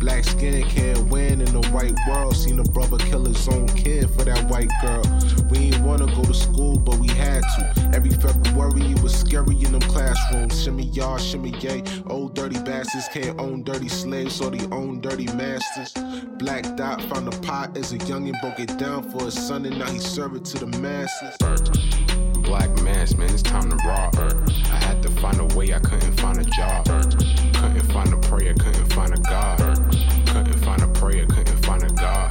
Black skin can't win in the white world. Seen a brother kill his own kid for that white girl. We ain't wanna go to school, but we had to. Every February it was scary in them classrooms. Shimmy y'all, shimmy yay. Old dirty bastards can't own dirty slaves, or they own dirty masters. Black Dot found a pot as a youngin', broke it down for his son, and now he serve it to the masses. Black mass, man, it's time to rock. I had to find a way, I couldn't find a job. Couldn't find a prayer, couldn't find a God. Prayer, couldn't find a God.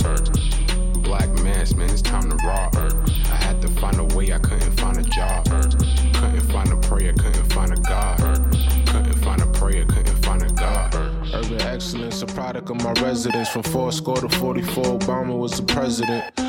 Black mass, man, it's time to rock. I had to find a way, I couldn't find a job. Couldn't find a prayer, couldn't find a God. Couldn't find a prayer, couldn't find a God. Urban excellence, a product of my residence. From four score to 44, Obama was the president.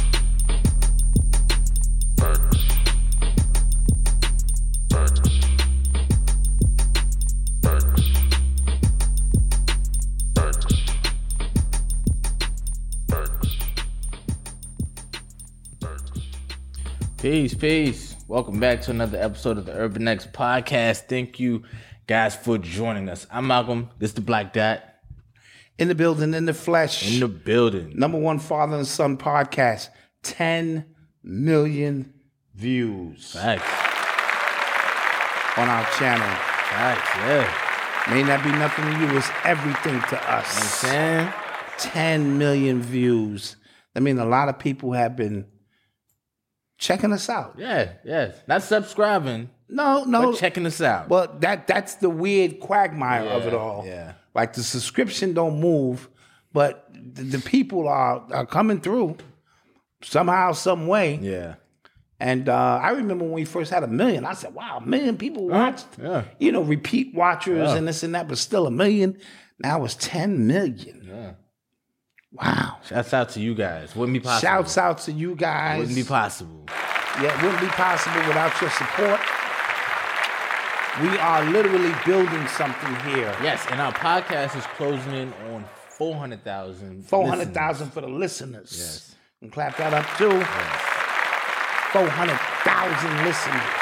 Peace, peace. Welcome back to another episode of the Urban X podcast. Thank you guys for joining us. I'm Malcolm. This is the Black Dot in the building, in the flesh. in the building. Number one father and son podcast. 10 million views Facts. on our channel. Facts, yeah. May not be nothing to you, it's everything to You know what I'm us. saying? 10 million views. I mean, a lot of people have been checking us out. Yeah, yeah. Not subscribing, No, no. but checking us out. Well, that that's the weird quagmire of it all. yeah. Like the subscription don't move, but the, the people are are coming through somehow, some way. yeah. And uh, I remember when we first had a million, I said, "Wow, a million people watched." yeah. You know, repeat watchers Yeah. and this and that, but still a million. Now it's ten million. Yeah. Wow! Shouts out to you guys. Wouldn't be possible. Shouts out to you guys. Wouldn't be possible. Yeah, it wouldn't be possible without your support. We are literally building something here. Yes, and our podcast is closing in on 400,000. Four hundred thousand for the listeners. Yes. And clap that up too. Hundred thousand listeners.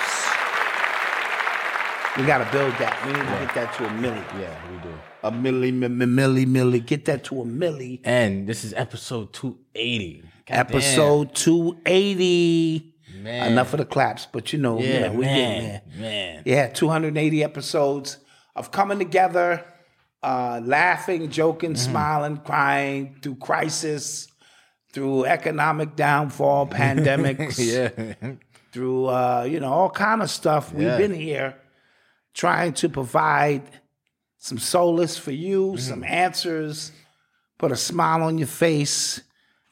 We gotta build that. We need to get that to a milli. Yeah, we do. A milli, mi- mi- milli, milli. Get that to a milli. And this is episode 280. God Episode two eighty. Man. Enough of the claps, but you know, Yeah, you know, we getting there. man. Man. Yeah, 280 episodes of coming together, uh, laughing, joking, Mm-hmm. smiling, crying through crisis, through economic downfall, pandemics, Yeah. through uh, you know all kind of stuff. We've been here trying to provide some solace for you, Mm-hmm. some answers, put a smile on your face.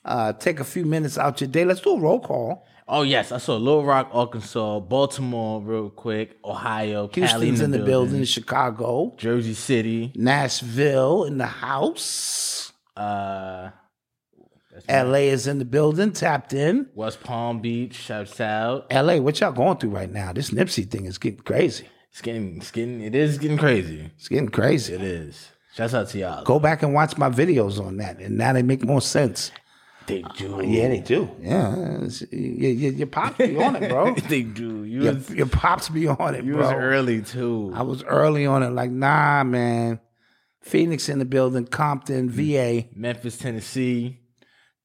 Uh, take a few minutes out your day. Let's do a roll call. Oh, yes. I saw Little Rock, Arkansas, Baltimore, real quick, Ohio, Cali Houston's in the building, Chicago, Jersey City, Nashville in the house. uh, LA is in the building, tapped in. West Palm Beach, shouts out. LA, what y'all going through right now? This Nipsey thing is getting crazy. It's getting, it's getting, it is getting crazy. It's getting crazy. It is. Shouts out to y'all. Go back and watch my videos on that, and now they make more sense. They do. Uh, yeah, they do. Yeah, your, your pops be on it, bro. they do. You your, was, your pops be on it, you bro. was early too. I was early on it. Like, nah, man. Phoenix in the building, Compton, VA. Memphis, Tennessee.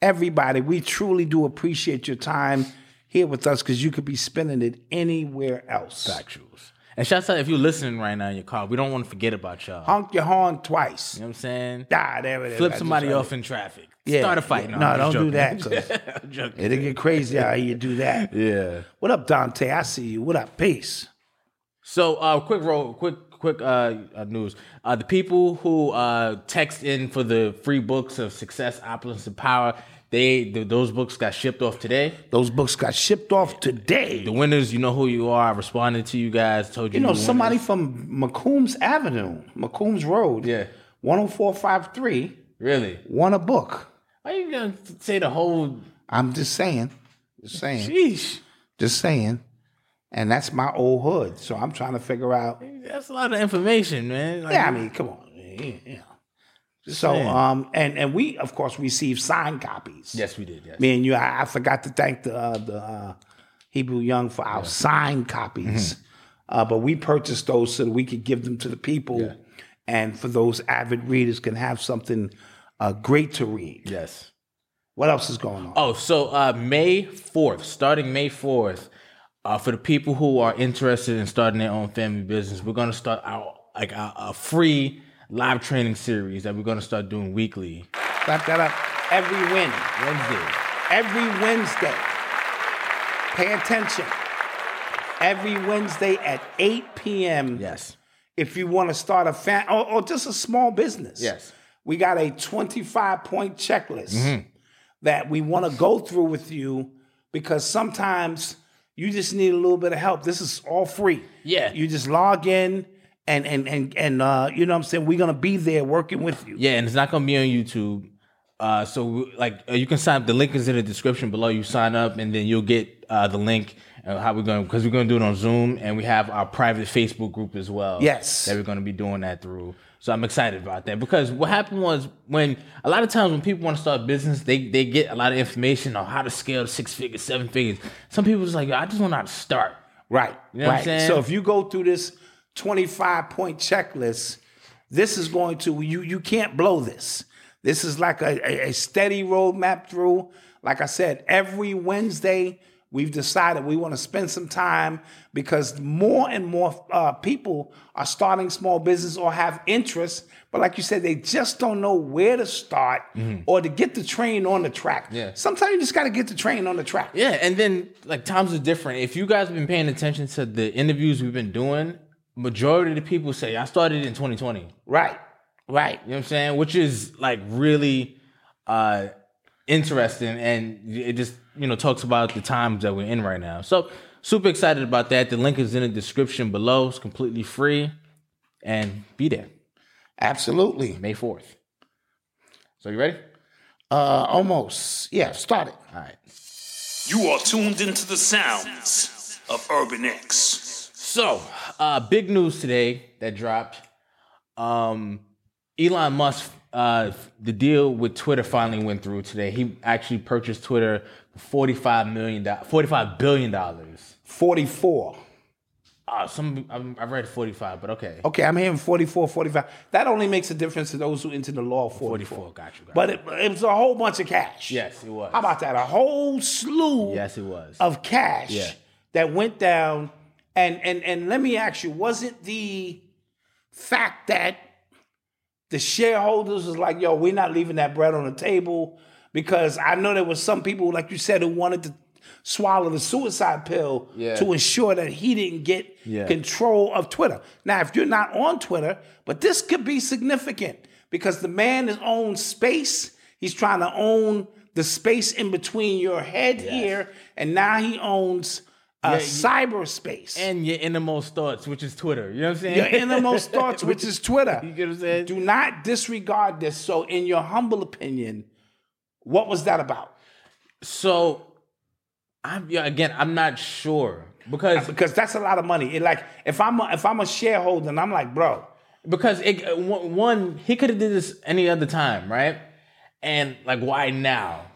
everybody, we truly do appreciate your time here with us because you could be spending it anywhere else. Factuals. And shouts out if you're listening right now in your car. We don't want to forget about y'all. Honk your horn twice. You know what I'm saying? Ah, there it is. Flip somebody off in traffic. Yeah, Start a fight. yeah. No, No, don't do that, joking. It'll get crazy out here. You do that. Yeah. What up, Dante? I see you. What up, peace? So, uh, quick roll, quick, quick uh, uh, news. Uh, the people who uh, text in for the free books of success, opulence, and power, they th- those books got shipped off today. Those books got shipped off today. The winners, you know who you are. I responded to you guys. Told you. You know, somebody winners. from McCombs Avenue, McCombs Road, Yeah. 10453, Really? won a book. Why are you gonna say the whole? I'm just saying, just saying, Sheesh. just saying. And that's my old hood. So I'm trying to figure out. That's a lot of information, man. Like, Yeah, I mean, come on. Yeah, yeah. So, saying. um, and and we of course received signed copies. yes, we did. Yes. Me and you, I, I forgot to thank the uh, the uh, Hebrew Young for our signed copies, Mm-hmm. uh, but we purchased those so that we could give them to the people, and for those avid readers can have something uh, great to read. Yes. What else is going on? Oh, so uh, May 4th, starting May 4th, uh, for the people who are interested in starting their own family business, we're gonna start our like a, a free live training series that we're gonna start doing weekly. Clap that up. Every win, Wednesday. every Wednesday. Pay attention. Every Wednesday at 8 p.m. Yes. if you want to start a fan or, or just a small business. Yes. We got a 25 point checklist mm-hmm. that we want to go through with you because sometimes you just need a little bit of help. This is all free. Yeah. You just log in and and and and uh, you know what I'm saying? We're gonna be there working with you. Yeah, and it's not gonna be on YouTube. Uh, so like uh, you can sign up. The link is in the description below. You sign up, and then you'll get uh, the link. How we're going because we're going to do it on Zoom, and we have our private Facebook group as well. Yes. that we're going to be doing that through. So I'm excited about that because what happened was when a lot of times when people want to start a business, they they get a lot of information on how to scale to six figures, seven figures. Some people just like, I just want to know start. Right. know what I'm right. saying? So if you go through this 25 point checklist, this is going to you you can't blow this. This is like a, a, steady roadmap through. Like I said, every Wednesday we've decided we want to spend some time because more and more uh, people are starting small business or have interest, but like you said, they just don't know where to start or to get the train on the track. Mm-hmm. Yeah. Sometimes you just got to get the train on the track. Yeah, and then like times are different. If you guys have been paying attention to the interviews we've been doing, majority of the people say I started in 2020. Right. Right. You know what I'm saying? Which is like really uh interesting and it just, you know, talks about the times that we're in right now. So super excited about that. The link is in the description below. It's completely free. And be there. Absolutely. May 4th. So you ready? Uh, almost. Yeah, start it. All right. You are tuned into the sounds of Urban X. So, uh, big news today that dropped. Um, Elon Musk, uh, the deal with Twitter finally went through today. He actually purchased Twitter for forty-five million dollars, forty-five billion dollars. 44. Uh, some I'm- I read forty-five, but okay, Okay, I'm hearing 44, 45. That only makes a difference to those who into the law 44. forty-four. Got you. Got But it, it was a whole bunch of cash. yes, it was. How about that? A whole slew Yes, it was. of cash Yeah. that went down. And and and let me ask you, was it the fact that the shareholders was like, yo, we're not leaving that bread on the table? Because I know there was some people, like you said, who wanted to swallow the suicide pill Yeah. to ensure that he didn't get Yeah. control of Twitter. Now, if you're not on Twitter, but this could be significant because the man is own space. He's trying to own the space in between your head here, and now he owns uh, cyberspace. and your innermost thoughts, which is Twitter. You know what I'm saying? your innermost thoughts, which is Twitter. You get what I'm saying? Do not disregard this. So, in your humble opinion, what was that about? So, I'm yeah. Again, I'm not sure because Because that's a lot of money. It like if I'm a, if I'm a shareholder and I'm like, bro, because it, uh, one, one, he could have did this any other time, right? And like, why now?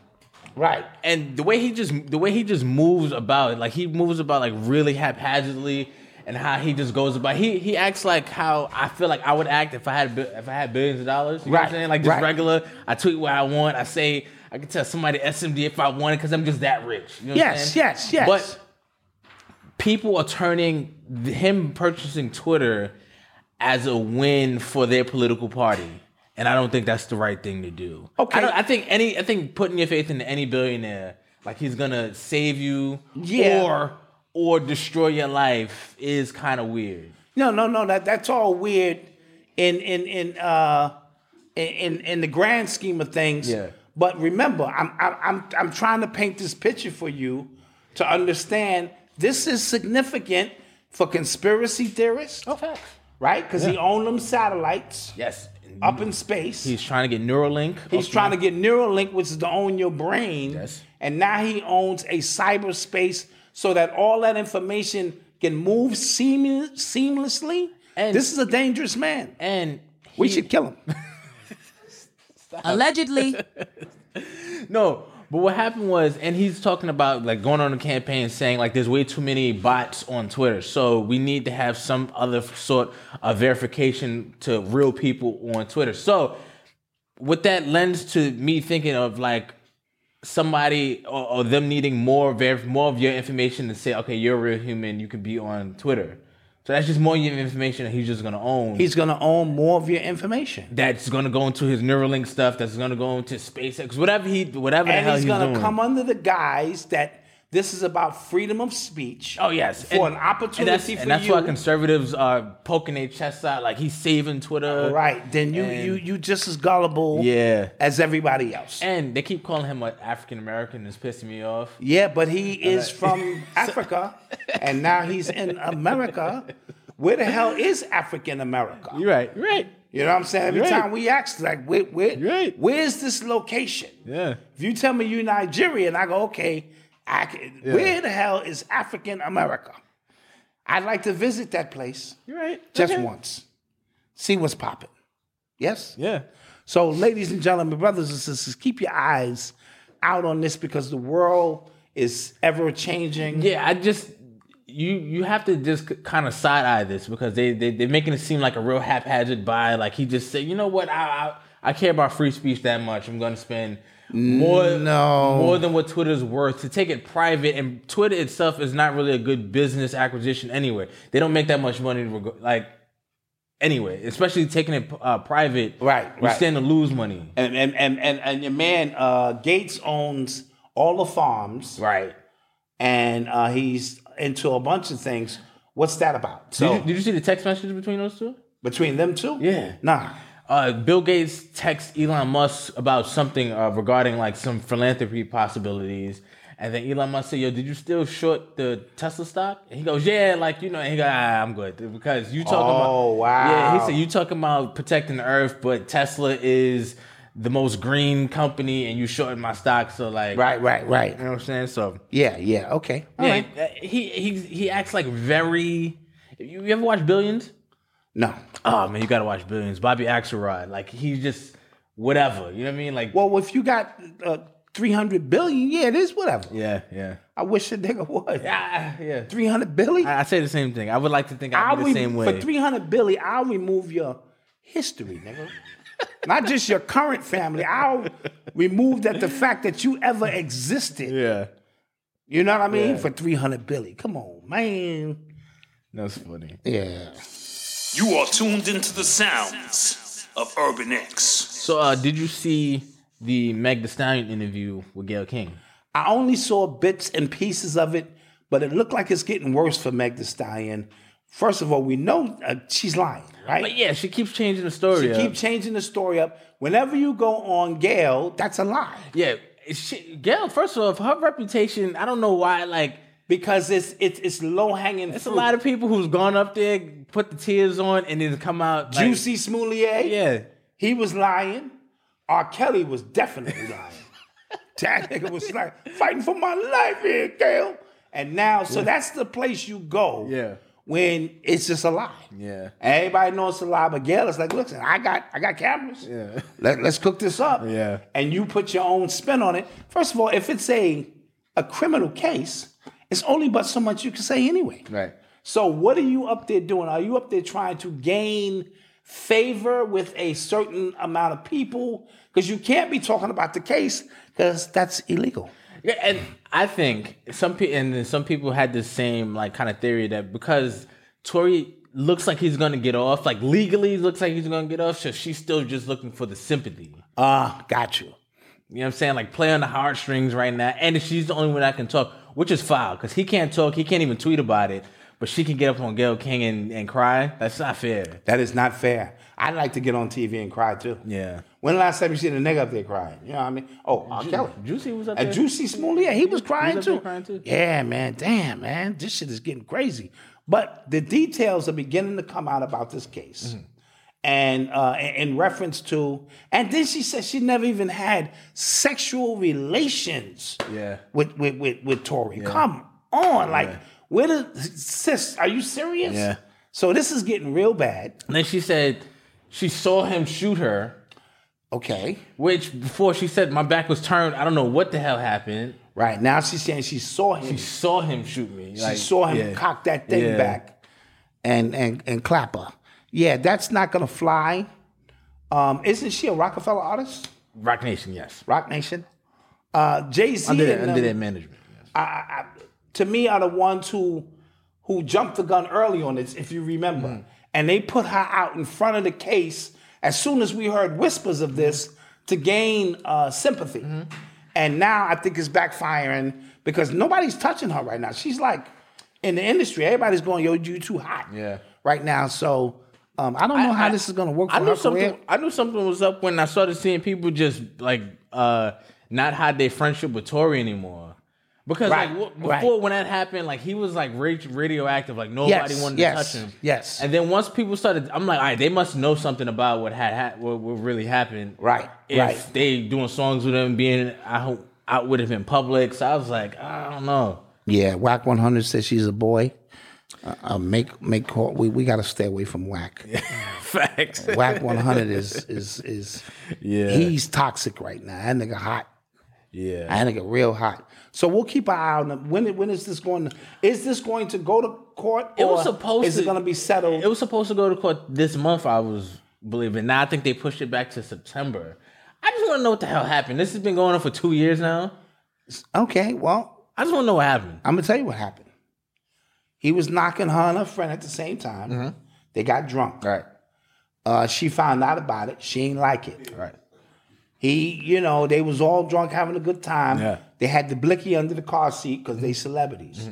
Right, And the way he just the way he just moves about, like he moves about like really haphazardly, and how he just goes about. He he acts like how I feel like I would act if I had if I had billions of dollars. You know what Right, I'm saying? Like just right. regular. I tweet what I want. I say I can tell somebody SMD if I want it because I'm just that rich. You know what I'm yes, yes, yes. But people are turning him purchasing Twitter as a win for their political party. And I don't think that's the right thing to do. Okay. I, I think any I think putting your faith into any billionaire, like he's gonna save you Yeah. or or destroy your life is kind of weird. No, no, no. That that's all weird in in in uh in in the grand scheme of things. Yeah. But remember, I'm I'm I'm I'm trying to paint this picture for you to understand this is significant for conspiracy theorists, Oh, facts. right? Because he owned them satellites Yes. Up mm. in space. He's trying to get Neuralink. He's trying to get Neuralink, which is to own your brain. Yes. And now he owns a cyberspace so that all that information can move seam- seamlessly. And- this is a dangerous man. and We he- should kill him. Allegedly. No, but what happened was, and he's talking about like going on a campaign saying like there's way too many bots on Twitter, so we need to have some other sort of verification to real people on Twitter. So, what that lends to me thinking of like somebody or, or them needing more ver- more of your information to say, okay, you're a real human, you can be on Twitter. So that's just more of your information that he's just gonna own. He's going to own more of your information. that's gonna go into his Neuralink stuff. That's gonna go into SpaceX, whatever he, whatever the And hell he's he's, going doing. to come under the guise that this is about freedom of speech. Oh yes, For an opportunity and that's, for and that's you. why conservatives are poking their chests out, like he's saving Twitter. Right. Then you And- you you just as gullible Yeah, as everybody else. and they keep calling him an African American. It's pissing me off. Yeah, but he is from Africa, and now he's in America. Where the hell is African America? You're right. You're right. You know what I'm saying? Every Right. time we ask, like, where, where, Right. where's this location? Yeah. If you tell me you're Nigerian, I go, okay, I can, where the hell is African America? I'd like to visit that place You're right. just Okay. once, see what's popping. Yes? Yeah. So, ladies and gentlemen, brothers and sisters, keep your eyes out on this because the world is ever changing. Yeah. I just you you have to just kind of side eye this because they they they're making it seem like a real haphazard buy. Like he just said, you know what, I I, I care about free speech that much. I'm gonna spend. More, No. more than what Twitter's worth to take it private, and Twitter itself is not really a good business acquisition anyway. They don't make that much money, reg- like anyway. Especially taking it uh, private, Right, You right. stand to lose money, And, and, and, and, and your man, uh, Gates owns all the farms. right? and uh, he's into a bunch of things. What's that about? Did, So you, did you see the text message between those two? between them two, Yeah. nah. Uh, Bill Gates texts Elon Musk about something uh, regarding like some philanthropy possibilities. And then Elon Musk said, "Yo, did you still short the Tesla stock?" And he goes, "Yeah, like you know." And he goes, ah, "I'm good because you talking Oh, about Oh wow. yeah." He said, "You talking about protecting the earth, but Tesla is the most green company, and you shorting my stock, so like, Right, right, right. You know what I'm saying? So Yeah, yeah. Okay. All yeah, right. he he he acts like very. You, you ever watch Billions? No. Oh man, you gotta watch Billions. Bobby Axelrod, like he's just whatever. You know what I mean? Like, Well, if you got uh, three hundred billion, yeah, it is whatever. yeah, yeah, I wish a nigga would. yeah, yeah. Three hundred billion. I, I say the same thing. I would like to think I'd I'll be the re- same way. For three hundred billion, I'll remove your history, nigga. Not just your current family. I'll remove that the fact that you ever existed. yeah, You know what I mean? Yeah. For three hundred billion. Come on, man. that's funny. Yeah. You are tuned into the sounds of Urban X. So, uh, did you see the Meg Thee Stallion interview with Gayle King? I only saw bits and pieces of it, but it looked like it's getting worse for Meg Thee Stallion. First of all, we know uh, she's lying, right? But yeah, she keeps changing the story. She up. keep changing the story up. Whenever you go on Gayle, that's a lie yeah, she, Gayle. First of all, her reputation. I don't know why. Like, because it's it's it's low hanging it's fruit. a lot of people who's gone up there, put the tears on, and then come out like, Jussie Smollett. Yeah, he was lying. R. Kelly was definitely lying. that nigga was like fighting for my life here, Gayle. And now, so that's the place you go. Yeah. When it's just a lie. yeah. Everybody knows it's a lie, but Gayle is like, listen, I got I got cameras. Yeah. Let, let's cook this up. Yeah. And you put your own spin on it. First of all, if it's a a criminal case, it's only but so much you can say anyway. Right. So what are you up there doing? Are you up there trying to gain favor with a certain amount of people? Because you can't be talking about the case because that's illegal. Yeah, and I think some people and some people had the same like kind of theory that because Tory looks like he's gonna get off, like legally looks like he's gonna get off, so she's still just looking for the sympathy. Ah, got you. You know what I'm saying? Like play on the heartstrings right now, and if she's the only one that can talk. which is foul because he can't talk, he can't even tweet about it, but she can get up on Gayle King and, and cry. That's not fair. That is not fair. I'd like to get on TV and cry too. Yeah. When the last time you seen a nigga up there crying? You know what I mean? Oh, R. Ju- Kelly. Juicy was up there. And? Juicy Smoothie, yeah, he was crying up there too. crying too? Yeah, man. Damn, man. This shit is getting crazy. But the details are beginning to come out about this case. Mm-hmm. And uh, in reference to, and then she said she never even had sexual relations Yeah. with with with, with Tory. Come on, like where the sis? Are you serious? Yeah. So this is getting real bad. And then she said she saw him shoot her, Okay. which before she said my back was turned. I don't know what the hell happened. Right now she's saying she saw him. She saw him shoot me. She Like, saw him yeah. cock that thing Yeah. back and and and clap her. Yeah, that's not gonna fly. Um, isn't she a Rockefeller artist? Roc Nation, yes. Roc Nation. Uh, Jay Z Under, under that management. Yes. I, I, to me are the ones who who jumped the gun early on this, if you remember, Mm. and they put her out in front of the case as soon as we heard whispers of this to gain uh, sympathy. Mm-hmm. And now I think it's backfiring because nobody's touching her right now. She's like in the industry, everybody's going, "Yo, you too hot." Yeah. Right now, so um, I don't know how I- this is going to work for I knew something. career. I knew something was up when I started seeing people just like uh not hide their friendship with Tory anymore. Because Right, like w- right. before when that happened, like he was like ra- radioactive, like nobody Yes, wanted yes, to touch him. yes. And then once people started, I'm like, all right, they must know something about what had ha- what, what really happened. Right, If right. they doing songs with him, being out, out with him in public, so I was like, I don't know. Yeah, Wack 100 says she's a boy. Uh, uh, make make call. We, we got to stay away from Wack. Facts. Wack 100 is is is Yeah. He's toxic right now. That nigga hot. Yeah. That nigga real hot. So we'll keep our eye on them. When when is this going? To, is this going to go to court? It was or supposed Is to- it going to be settled? It was supposed to go to court this month. I was believing. Now I think they pushed it back to September. I just want to know what the hell happened. This has been going on for two years now. okay. Well, I just want to know what happened. I'm gonna tell you what happened. He was knocking her and her friend at the same time. They got drunk. Right. Uh, she found out about it. She ain't like it. Right. He, you know, they was all drunk having a good time. Yeah. They had the blicky under the car seat because they celebrities.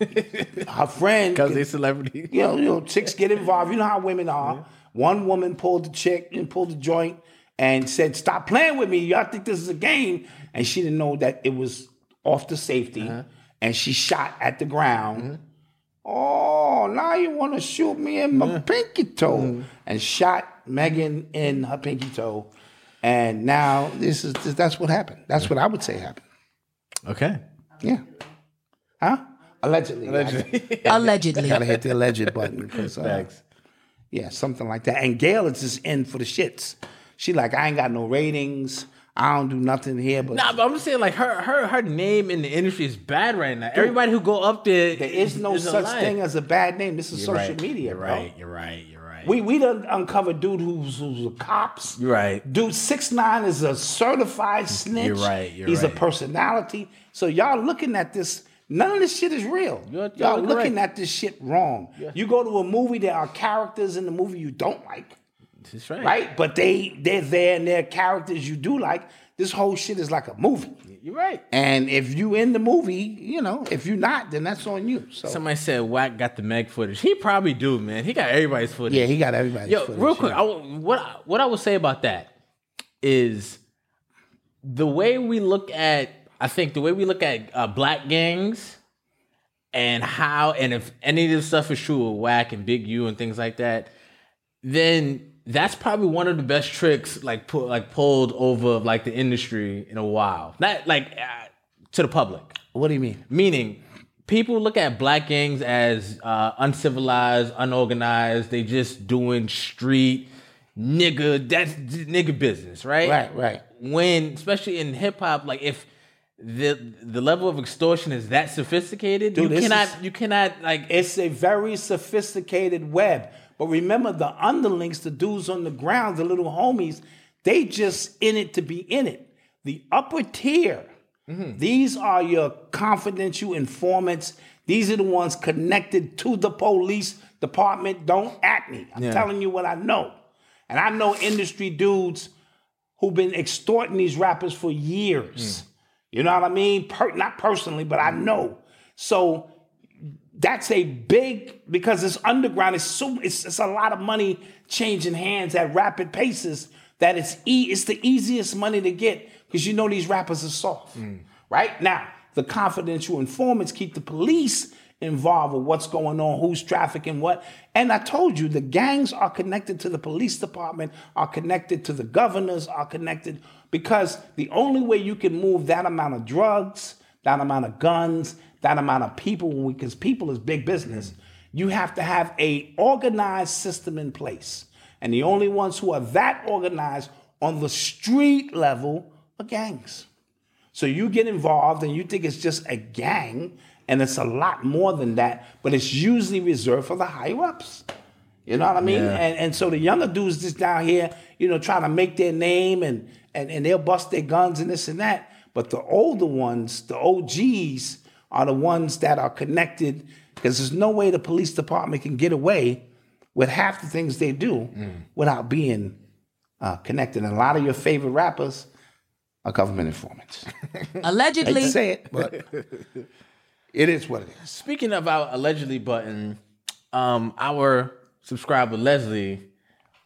Mm-hmm. Her friend, Because they celebrities. you know, you know, chicks get involved. You know how women are. One woman pulled the chick and pulled the joint and said, "Stop playing with me. Y'all think this is a game?" And she didn't know that it was off the safety, uh-huh. and she shot at the ground. Mm-hmm. Oh, now you want to shoot me in my pinky toe, mm-hmm. and shot Megan in her pinky toe. And now this is that's what happened. That's what I would say happened. Okay. Yeah. Huh? Allegedly. Allegedly. Allegedly. Gotta hit the alleged button because uh, Thanks. yeah, something like that. And Gayle is just in for the shits. She like, I ain't got no ratings. I don't do nothing here. But Nah, but I'm just saying, like her, her, her name in the industry is bad right now. Everybody who go up there, there is no such liar. thing as a bad name. This is You're social right. media, You're bro. right. You're right. You're right. We we done uncovered dude who's who's a cops. You're right. Dude, six nine is a certified snitch. You're right, you're He's a personality. So y'all looking at this. None of this shit is real. You're- y'all you're looking at this shit wrong. You go to a movie, there are characters in the movie you don't like. That's right. right? But they they're there and they're characters you do like. This whole shit is like a movie. You're right. And if you in the movie, you know, if you're not, then that's on you. So Somebody said Wack got the Meg footage. He probably do, man. He got everybody's footage. yeah, he got everybody's Yo, real quick, I w what I- what I would say about that is the way we look at. I think the way we look at uh, black gangs and how and if any of this stuff is true with Wack and Big U and things like that, then that's probably one of the best tricks like pu- like pulled over like the industry in a while. Not like uh, to the public. What do you mean? Meaning, people look at black gangs as uh, uncivilized, unorganized. They just doing street nigga. That's nigga business, right? Right, right. When, especially in hip hop, like if the the level of extortion is that sophisticated, Dude, you cannot is- you cannot like It's a very sophisticated web. But remember the underlings, the dudes on the ground, the little homies, they just in it to be in it. The upper tier, Mm-hmm. these are your confidential informants. These are the ones connected to the police department. Don't at me. I'm Yeah. telling you what I know. And I know industry dudes who've been extorting these rappers for years. Hmm. You know what I mean? Per- not personally, but I know. So that's a big because it's underground. It's so it's, it's a lot of money changing hands at rapid paces. That it's e it's the easiest money to get because you know these rappers are soft, mm. right? Now the confidential informants keep the police involved with what's going on, who's trafficking what. And I told you the gangs are connected to the police department, are connected to the governors, are connected because the only way you can move that amount of drugs, that amount of guns, that amount of people, because people is big business, you have to have a organized system in place. And the only ones who are that organized on the street level are gangs. So you get involved and you think it's just a gang, and it's a lot more than that, but it's usually reserved for the higher ups. You know what I mean? Yeah. And and so the younger dudes just down here, you know, trying to make their name and and, and they'll bust their guns and this and that. But the older ones, the OGs, are the ones that are connected because there's no way the police department can get away with half the things they do without being uh, connected. And a lot of your favorite rappers are government informants. Hate to Allegedly, say it, but it is what it is. Speaking of our allegedly button, um, our subscriber Leslie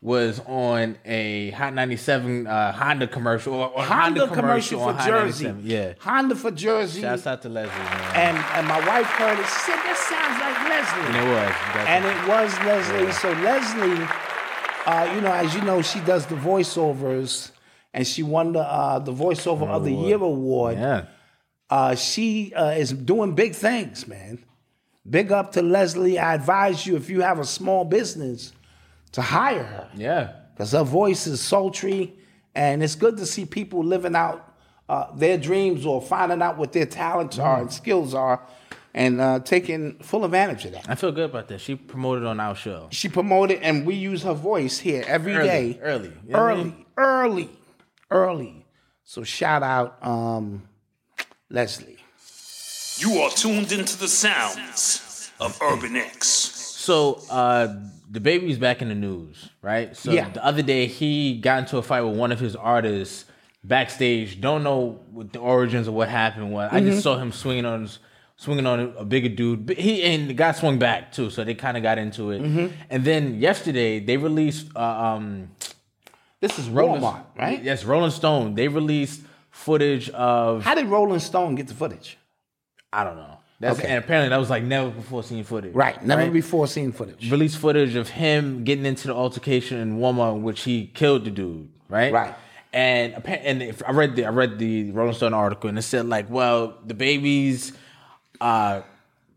was on a Hot 97 uh, Honda commercial or, or Honda, commercial, for Jersey. Yeah. Honda for Jersey. Shouts out to Leslie, man. and and my wife heard it. She said that sounds like Leslie. And it was. That's and it. was Leslie. So Leslie, uh, you know, as you know, she does the voiceovers, and she won the uh, the voiceover of the year award. yeah. Uh, she uh, is doing big things, man. Big up to Leslie. I advise you if you have a small business to hire her Yeah. because her voice is sultry, and it's good to see people living out uh, their dreams or finding out what their talents are and skills are, and uh, taking full advantage of that. I feel good about that. She promoted on our show. She promoted, and we use her voice here every Early, day, early, you know what I early, mean? early, early. So shout out, um, Leslie. You are tuned into the sounds of Urban X. So uh DaBaby's back in the news, right? So Yeah. the other day he got into a fight with one of his artists backstage. Don't know what the origins of what happened was. I Mm-hmm. just saw him swinging on swinging on a bigger dude. He and the guy swung back too, so they kind of got into it. Mm-hmm. And then yesterday they released uh, um This is Rolling- Walmart, right? Yes, Rolling Stone. They released footage of How did Rolling Stone get the footage? I don't know. That's Okay. and apparently that was like never before seen footage. Right, never before seen footage. released footage of him getting into the altercation in Walmart, which he killed the dude, right? Right. And and if I read the I read the Rolling Stone article and it said like, well, DaBaby's uh,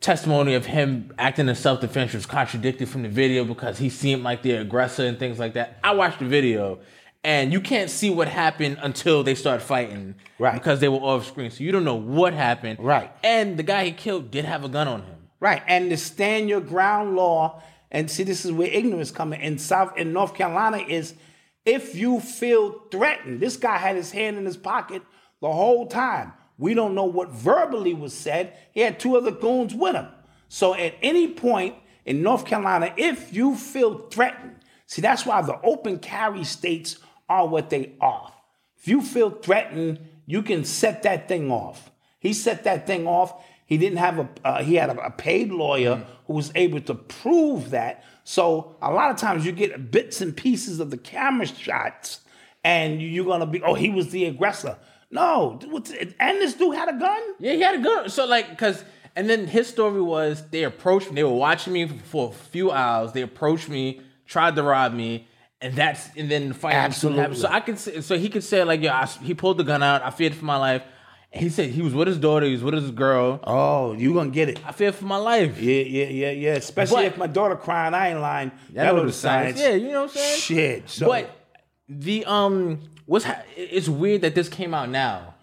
testimony of him acting in self defense was contradicted from the video because he seemed like the aggressor and things like that. I watched the video. And you can't see what happened until they start fighting, Right. Because they were off screen, so you don't know what happened, Right. And the guy he killed did have a gun on him. Right, and the stand your ground law, and see, this is where ignorance coming in South in North Carolina is if you feel threatened. This guy had his hand in his pocket the whole time. We don't know what verbally was said. He had two other goons with him. So at any point in North Carolina, if you feel threatened, see, that's why the open carry states are what they are. If you feel threatened, you can set that thing off. He set that thing off. He didn't have a. Uh, he had a, a paid lawyer who was able to prove that. So a lot of times you get bits and pieces of the camera shots, and you're gonna be, oh, he was the aggressor. No, and this dude had a gun. Yeah, he had a gun. So like, cause and then his story was they approached me. They were watching me for a few hours. They approached me, tried to rob me, and that's and then the fight Absolutely. So I could say, so he could say like, yeah, I, he pulled the gun out. I feared for my life. He said he was with his daughter. He was with his girl. Oh, you gonna get it? I feared for my life. Yeah, yeah, yeah, yeah. Especially But- if my daughter crying, I ain't lying. That That was science. Yeah, you know what I'm saying? Shit. So but the um, what's ha- it's weird that this came out now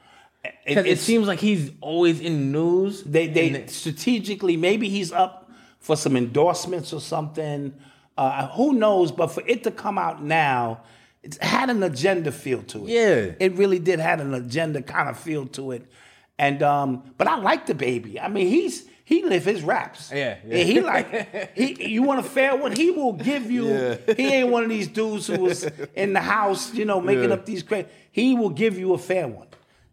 it, because it it's- seems like he's always in news. They they strategically maybe he's up for some endorsements or something. Uh, who knows? But for it to come out now, it had an agenda feel to it. Yeah. it really did have an agenda kind of feel to it. And um, but I like DaBaby. I mean, he's he live his raps. Yeah, yeah. he like he. You want a fair one? He will give you. Yeah. He ain't one of these dudes who was in the house, you know, making Yeah. up these crazy. He will give you a fair one,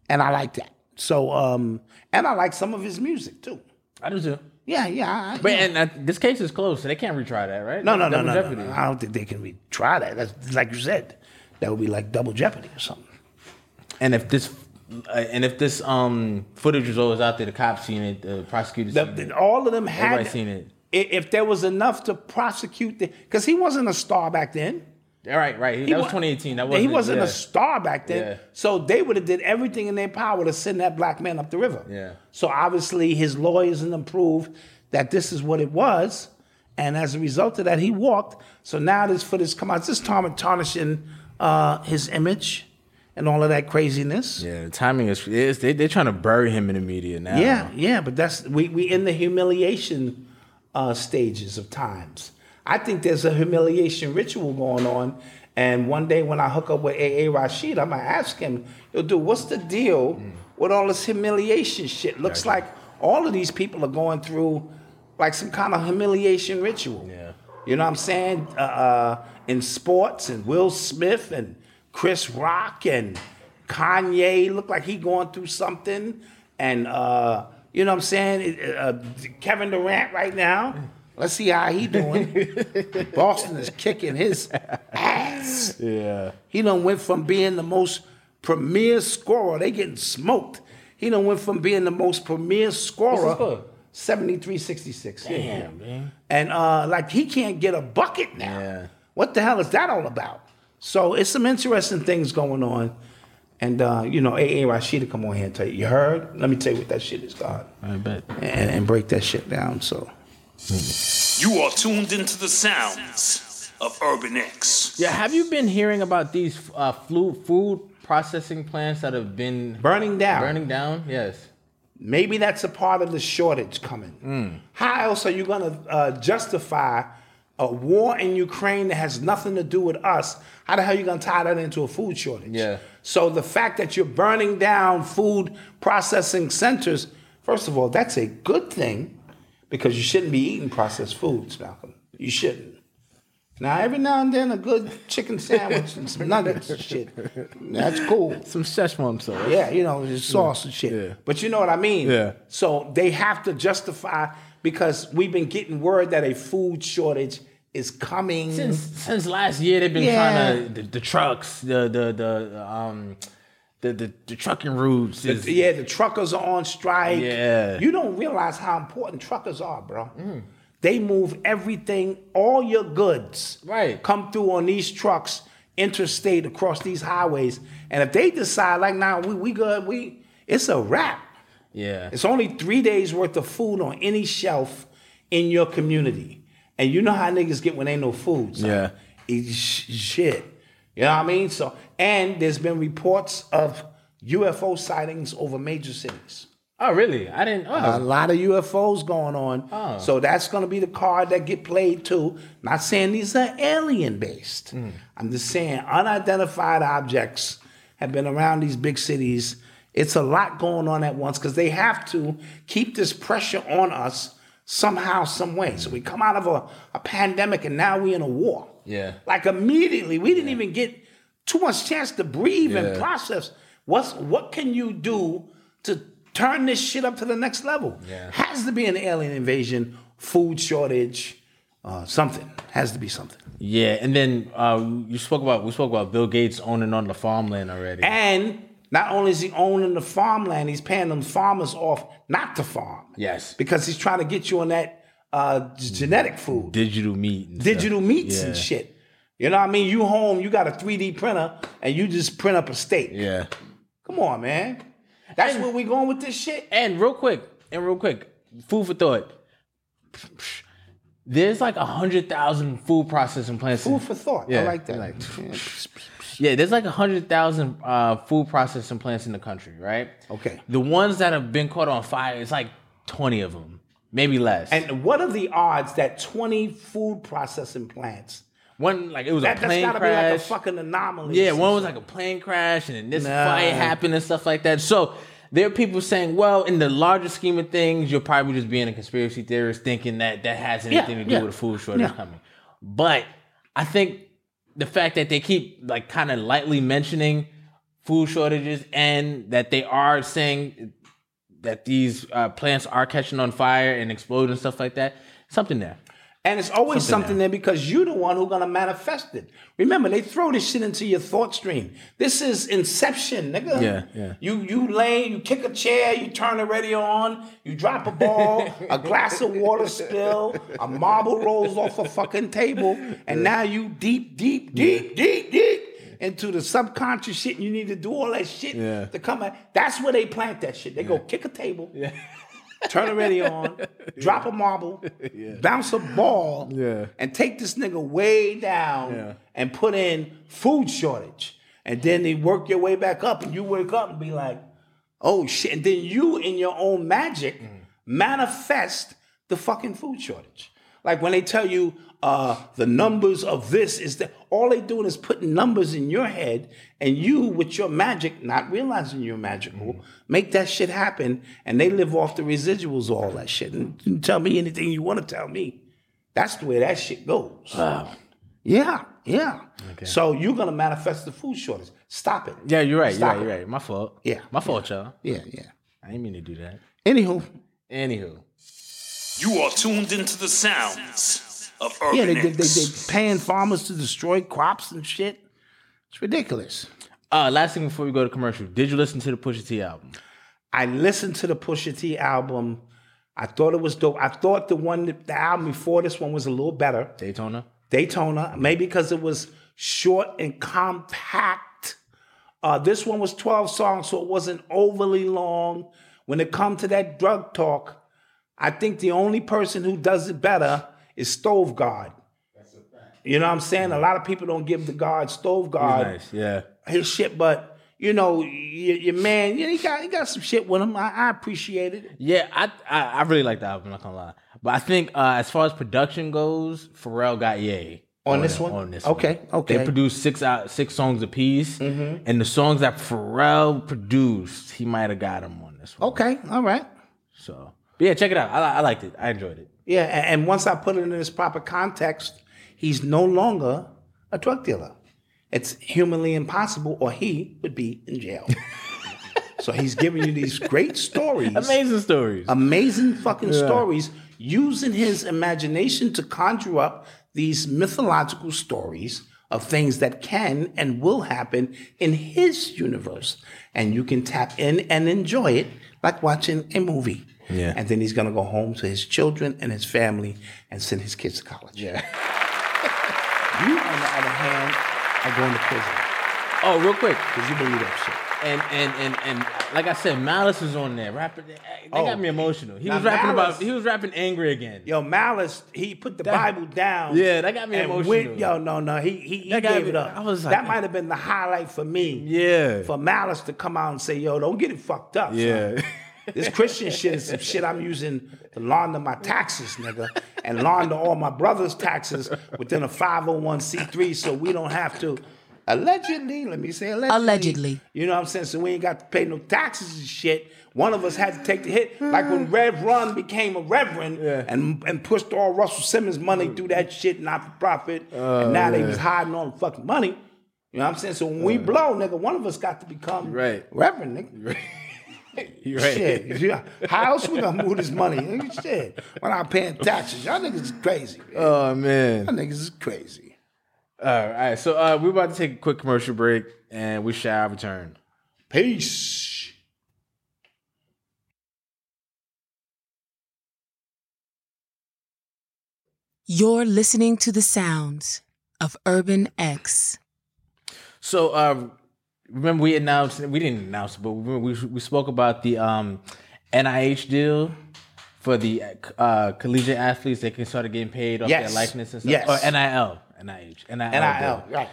and I like that. So, um, and I like some of his music too. I do too. Yeah, yeah. I- But and uh, this case is closed, so they can't retry that, right? no, no, no, no, no, no. I don't think they can retry that. That's like you said. That would be like double jeopardy or something. And if this, uh, and if this um footage was always out there, the cops seen it, the prosecutors The- seen the- it. all of them had. Everybody seen it. If there was enough to prosecute, because he wasn't a star back then. All right, right. He that was wa- 2018. That he wasn't. wasn't yeah. a star back then. Yeah. So they would have did everything in their power to send that black man up the river. Yeah. So obviously his lawyers and them proved that this is what it was, and as a result of that, he walked. So now this footage come out. This tar- tarnishing uh, his image and all of that craziness. Yeah, the timing is. is they they're trying to bury him in the media now. Yeah, yeah, but that's we we in the humiliation uh, stages of times. I think there's a humiliation ritual going on, and one day when I hook up with AA Rashid, I'm gonna ask him, "Yo, dude, what's the deal with all this humiliation shit? Looks like all of these people are going through like some kind of humiliation ritual. Yeah. You know what I'm saying? Uh, uh, in sports, and Will Smith and Chris Rock and Kanye look like he going through something, and uh, you know what I'm saying? Uh, Kevin Durant right now. Let's see how he doing. Boston is kicking his ass. Yeah. He done went from being the most premier scorer. They getting smoked. He done went from being the most premier scorer. score? 73 66. Damn, man. And uh, like he can't get a bucket now. Yeah. What the hell is that all about? So it's some interesting things going on. And uh, you know, AA Rashid to come on here and tell you, you heard? Let me tell you what that shit is, God. I bet. And, and break that shit down. So You are tuned into the sounds of Urban X. Yeah, have you been hearing about these uh, flu- food processing plants that have been burning down. burning down? Yes. Maybe that's a part of the shortage coming. Mm. How else are you going to uh, justify a war in Ukraine that has nothing to do with us? How the hell are you going to tie that into a food shortage? Yeah. So the fact that you're burning down food processing centers, first of all, that's a good thing because you shouldn't be eating processed foods, Malcolm. You shouldn't. Now, every now and then, a good chicken sandwich and some nuggets and shit. That's cool. Some Szechuan sauce. Yeah, you know, there's sauce and shit. Yeah. But you know what I mean? Yeah. So they have to justify because we've been getting word that a food shortage is coming. Since since last year, they've been Yeah. trying to the, the trucks, the the the um the the, the trucking routes. Is, yeah, the truckers are on strike. Yeah. You don't realize how important truckers are, bro. They move everything, all your goods Right. come through on these trucks interstate across these highways. And if they decide like now we we good, we it's a wrap. yeah. It's only three days worth of food on any shelf in your community. And you know how niggas get when ain't no food. son. Yeah. It's shit. You know what I mean? So, and there's been reports of UFO sightings over major cities. Oh, really? I didn't. A Oh, lot of UFOs going on. Oh. So that's going to be the card that get played too. Not saying these are alien based. Hmm. I'm just saying unidentified objects have been around these big cities. It's a lot going on at once because they have to keep this pressure on us somehow, some way. So we come out of a, a pandemic and now we're in a war. Yeah. Like immediately, we didn't even get too much chance to breathe and process. What's what can you do to turn this shit up to the next level? Yeah. Has to be an alien invasion, food shortage, uh, something. Has to be something. yeah. And then uh, you spoke about we spoke about Bill Gates owning on the farmland already. And not only is he owning the farmland, he's paying them farmers off not to farm. Yes. Because he's trying to get you on that uh, genetic food. digital meat. And digital stuff. meats and shit. You know what I mean? You home, you got a 3D printer, and you just print up a steak. Yeah. Come on, man. That's where we going with this shit. And real quick, and real quick, food for thought. There's like a hundred thousand food processing plants. Food for thought. I Yeah, like that. like- Yeah. Yeah, there's like a hundred thousand uh, food processing plants in the country, right? Okay. The ones that have been caught on fire, it's like twenty of them, maybe less. And what are the odds that 20 food processing plants? One like it was That, a that's plane got to be like a fucking anomaly. yeah, one was like a plane crash, and then this Nah. fire happened and stuff like that. So there are people saying, well, in the larger scheme of things, you're probably just being a conspiracy theorist, thinking that that has anything to do yeah, with a food shortage yeah. coming. But I think the fact that they keep like kind of lightly mentioning food shortages and that they are saying that these uh, plants are catching on fire and exploding and stuff like that. Something there. And it's always Something something, there because you're the one who's gonna manifest it. Remember, they throw this shit into your thought stream. This is inception, nigga. Yeah, yeah. You you lay, you kick a chair, you turn the radio on, you drop a ball, a glass of water spill, a marble rolls off a fucking table, and now you deep, deep, deep, deep, deep into the subconscious shit. And you need to do all that shit Yeah. to come out. That's where they plant that shit. They go kick a table turn the radio on, drop a marble, bounce a ball, Yeah. and take this nigga way down Yeah. and put in food shortage. And then they work your way back up, and you wake up and be like, oh shit. And then you, in your own magic, mm. manifest the fucking food shortage. Like when they tell you uh, the numbers of this is that all they doing is putting numbers in your head, and you, with your magic, not realizing you're magical, make that shit happen, and they live off the residuals of all that shit. And tell me anything you want to tell me. That's the way that shit goes. Yeah, yeah. So you're gonna manifest the food shortage. Stop it. Yeah, you're right. You're right. You're right. My fault. Yeah, My fault, y'all. Yeah, yeah. I didn't mean to do that. Anywho, Anywho. You are tuned into the sounds of Urban yeah, they, they, they, they paying farmers to destroy crops and shit. It's ridiculous. Uh, last thing before we go to commercial, did you listen to the Pusha T album? I listened to the Pusha T album. I thought it was dope. I thought the one, the album before this one was a little better. Daytona. Daytona, maybe because it was short and compact. Uh, this one was 12 songs, so it wasn't overly long. When it comes to that drug talk, I think the only person who does it better is Stove God. You know what I'm saying? A lot of people don't give the God Stove God nice. Yeah. his shit, but you know, your, your man, yeah, he got he got some shit with him. I, I appreciate it. Yeah, I, I I really like the album. I'm not gonna lie, but I think uh, as far as production goes, Pharrell got Ye On this it- one? On this, Okay, one. okay. They produced six out six songs apiece, and the songs that Pharrell produced, he might have got him on this one. Okay, all right. So, but yeah, check it out. I, I liked it. I enjoyed it. Yeah, and once I put it in its proper context, he's no longer a drug dealer. It's humanly impossible, or he would be in jail. so he's giving you these great stories, Amazing stories. amazing fucking stories, using his imagination to conjure up these mythological stories of things that can and will happen in his universe. And you can tap in and enjoy it like watching a movie. Yeah. And then he's gonna go home to his children and his family and send his kids to college. yeah. You, on the other hand, are going to prison Oh, real quick, because you believe that shit. and and and and like I said, Malice was on there rapping. They Oh. got me emotional. He was rapping Malice- about. He was rapping angry again. Yo, Malice, he put the Bible down. Yeah, that got me emotional. Went, yo, no, no, he he, he That gave me- it up. I was like- that might have been the highlight for me. Yeah. For Malice to come out and say, yo, don't get it fucked up. Yeah. This Christian shit is some shit I'm using to launder my taxes, nigga, and launder all my brother's taxes within a 501c3 so we don't have to allegedly, let me say allegedly. Allegedly. You know what I'm saying? So we ain't got to pay no taxes and shit. One of us had to take the hit. Like when Rev Run became a reverend and, and pushed all Russell Simmons money through that shit, not for profit. and oh, now they was hiding all the fucking money. You know what I'm saying? So when we uh. blow, nigga, one of us got to become Right. reverend, nigga. You're right. Shit. Yeah. How else we gonna move this money? Nigga, Shit. We're not paying taxes. Y'all niggas is crazy. Man. Oh man. Y'all niggas is crazy. All right, all right. So uh, we're about to take a quick commercial break, and we shall return. Peace. You're listening to the sounds of Urban X. So um, remember we announced we didn't announce it, but we we, we spoke about the um, NIH deal for the uh, collegiate athletes. They can start getting paid off Yes. their likeness and stuff. Yes. Or NIL, NIH, NIL. NIL. Right.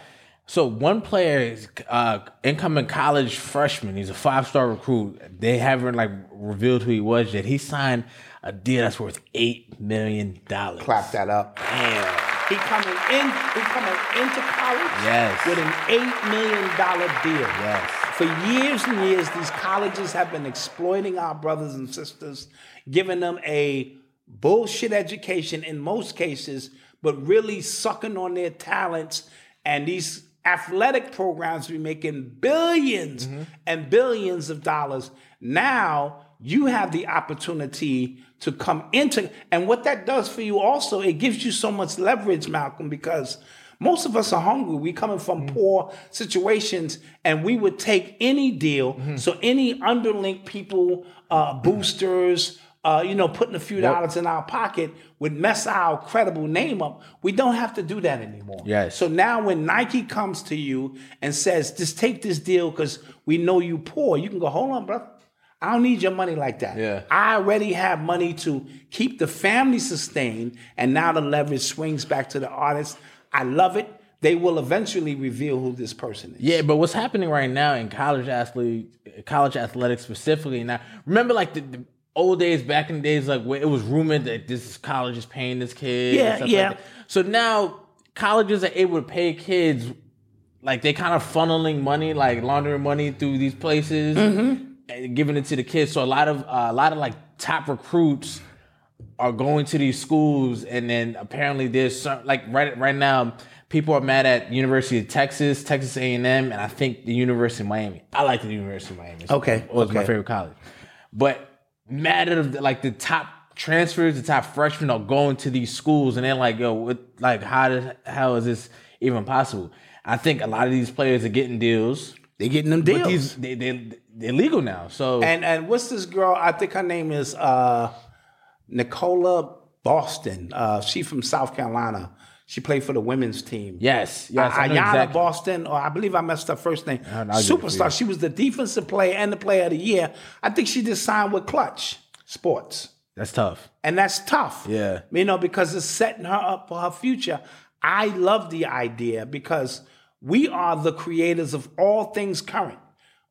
So one player is uh, incoming college freshman. He's a five star recruit. They haven't like revealed who he was yet. He signed a deal that's worth eight million dollars. Clap that up. Damn. He coming in. He coming into college. Yes. With an eight million dollar deal. Yes. For years and years, these colleges have been exploiting our brothers and sisters, giving them a bullshit education in most cases, but really sucking on their talents. And these athletic programs be making 1000000000s mm-hmm. and billions of dollars. Now you have the opportunity to come into, and what that does for you also, it gives you so much leverage, Malcolm, because most of us are hungry. We coming from Mm-hmm. poor situations, and we would take any deal. Mm-hmm. So any underlink people, uh, boosters, uh, you know, putting a few dollars in our pocket would mess our credible name up. We don't have to do that anymore. Yes. So now when Nike comes to you and says, just take this deal because we know you poor, you can go, hold on, brother. I don't need your money like that. Yeah. I already have money to keep the family sustained, and now the leverage swings back to the artist. I love it. They will eventually reveal who this person is. Yeah, but what's happening right now in college athlete, college athletics specifically now? Remember, like the, the old days, back in the days, like where it was rumored that this college is paying this kid. Yeah, yeah. Like that. So now colleges are able to pay kids, like they kind of funneling money, like laundering money through these places Mm-hmm. Giving it to the kids. So a lot of uh, a lot of like top recruits are going to these schools, and then apparently there's some like right right now people are mad at University of Texas, Texas A and M, and I think the University of Miami. I like the University of Miami. Okay, it was my favorite college, but mad at like the top transfers, the top freshmen are going to these schools, and they're like, yo, what, like how the hell is this even possible? I think a lot of these players are getting deals. They're getting them But deals. these they they they're now. So And and what's this girl? I think her name is uh, Nicola Boston. Uh, she from South Carolina. She played for the women's team. yes, yes, I know Ayana exactly. Boston, or I believe I messed up first name. It for Superstar. She was the defensive player and the player of the year. I think she just signed with Clutch Sports. That's tough. And that's tough. Yeah. You know, because it's setting her up for her future. I love the idea because we are the creators of all things current,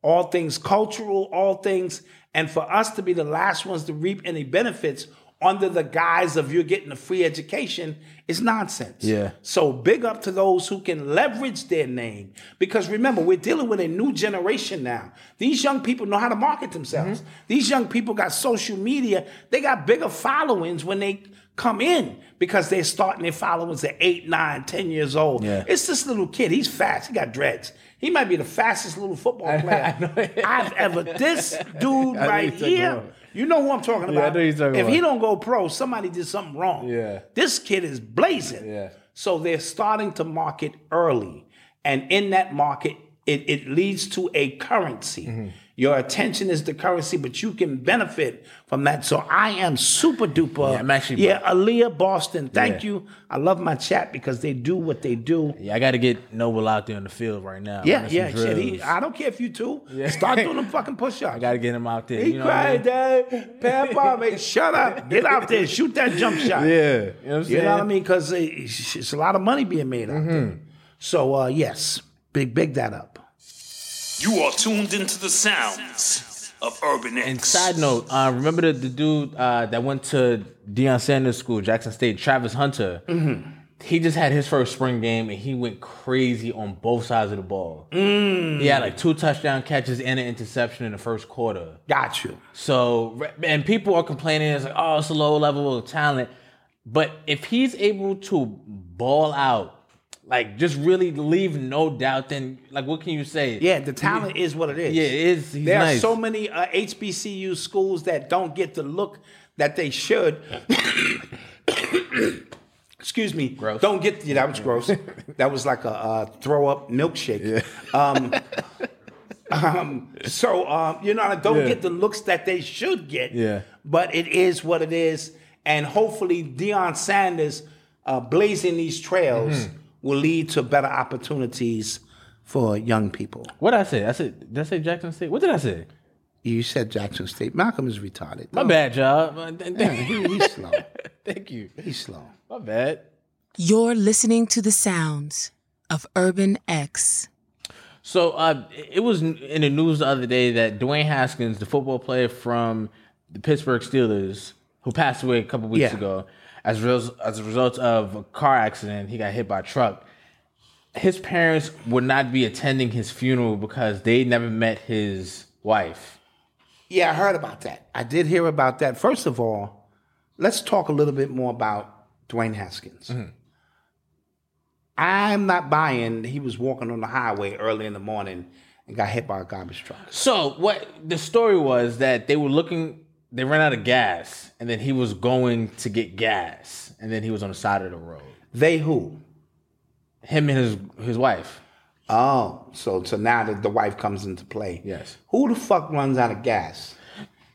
all things cultural, all things. And for us to be the last ones to reap any benefits under the guise of you're getting a free education is nonsense. Yeah. So big up to those who can leverage their name. Because remember, we're dealing with a new generation now. These young people know how to market themselves. Mm-hmm. These young people got social media. They got bigger followings when they come in because they're starting their followings at eight, nine, ten years old. Yeah. It's this little kid. He's fast. He got dreads. He might be the fastest little football player I've ever. This dude right here. You know who I'm talking Yeah, I about. know you're talking if he don't go pro, somebody did something wrong. Yeah. This kid is blazing. Yeah. So they're starting to market early. And in that market, it, it leads to a currency. Mm-hmm. Your attention is the currency, but you can benefit from that. So I am super duper. Yeah, I'm actually- Yeah, Aliyah Boston. Thank Yeah. you. I love my chat because they do what they do. Yeah, I got to get Noble out there in the field right now. Yeah, yeah, shit. He. I don't care if you two start doing them fucking push-ups. I got to get him out there. He you know cried? Dad. Papa, man, shut up. Get out there. Shoot that jump shot. Yeah, you know what I'm You know what I mean? Because it's, it's a lot of money being made out there. So, uh, yes, big, big that up. You are tuned into the sounds of Urban X. And side note, uh, remember the, the dude uh, that went to Deion Sanders School, Jackson State, Travis Hunter? Mm-hmm. He just had his first spring game and he went crazy on both sides of the ball. He had like two touchdown catches and an interception in the first quarter. Got you. So, and people are complaining, it's like, oh, it's a low level of talent. But if he's able to ball out, like just really leave no doubt, then like what can you say? Yeah, the talent is what it is. Yeah, it is. He's there nice. are so many uh, HBCU schools that don't get the look that they should. Excuse me. Gross. Don't get yeah, that was gross. that was like a uh, throw up milkshake. Um, um, so um, you know, don't Yeah. get the looks that they should get. Yeah. But it is what it is, and hopefully Deion Sanders uh, blazing these trails Mm-hmm. Will lead to better opportunities for young people. What did I say? I said, did I say Jackson State? What did I say? You said Jackson State. Malcolm is retarded. My bad, y'all. Yeah, he, he's slow. Thank you. He's slow. My bad. You're listening to the sounds of Urban X. So uh, it was in the news the other day that Dwayne Haskins, the football player from the Pittsburgh Steelers, who passed away a couple weeks Yeah. ago, as a, as a result of a car accident, he got hit by a truck. His parents would not be attending his funeral because they never met his wife. Yeah, I heard about that. I did hear about that. First of all, let's talk a little bit more about Dwayne Haskins. Mm-hmm. I'm not buying he was walking on the highway early in the morning and got hit by a garbage truck. So what the story was that they were looking, they ran out of gas, and then he was going to get gas, and then he was on the side of the road. They who? Him and his his wife. Oh, so so now that the wife comes into play. Yes. Who the fuck runs out of gas?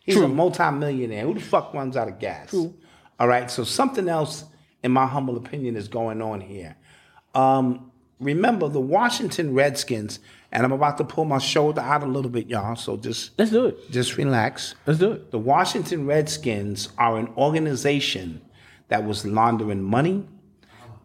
He's a multimillionaire. Who the fuck runs out of gas? True. All right. So something else, in my humble opinion, is going on here. Um, remember the Washington Redskins, and I'm about to pull my shoulder out a little bit, y'all. So just Let's do it. just relax. Let's do it. The Washington Redskins are an organization that was laundering money.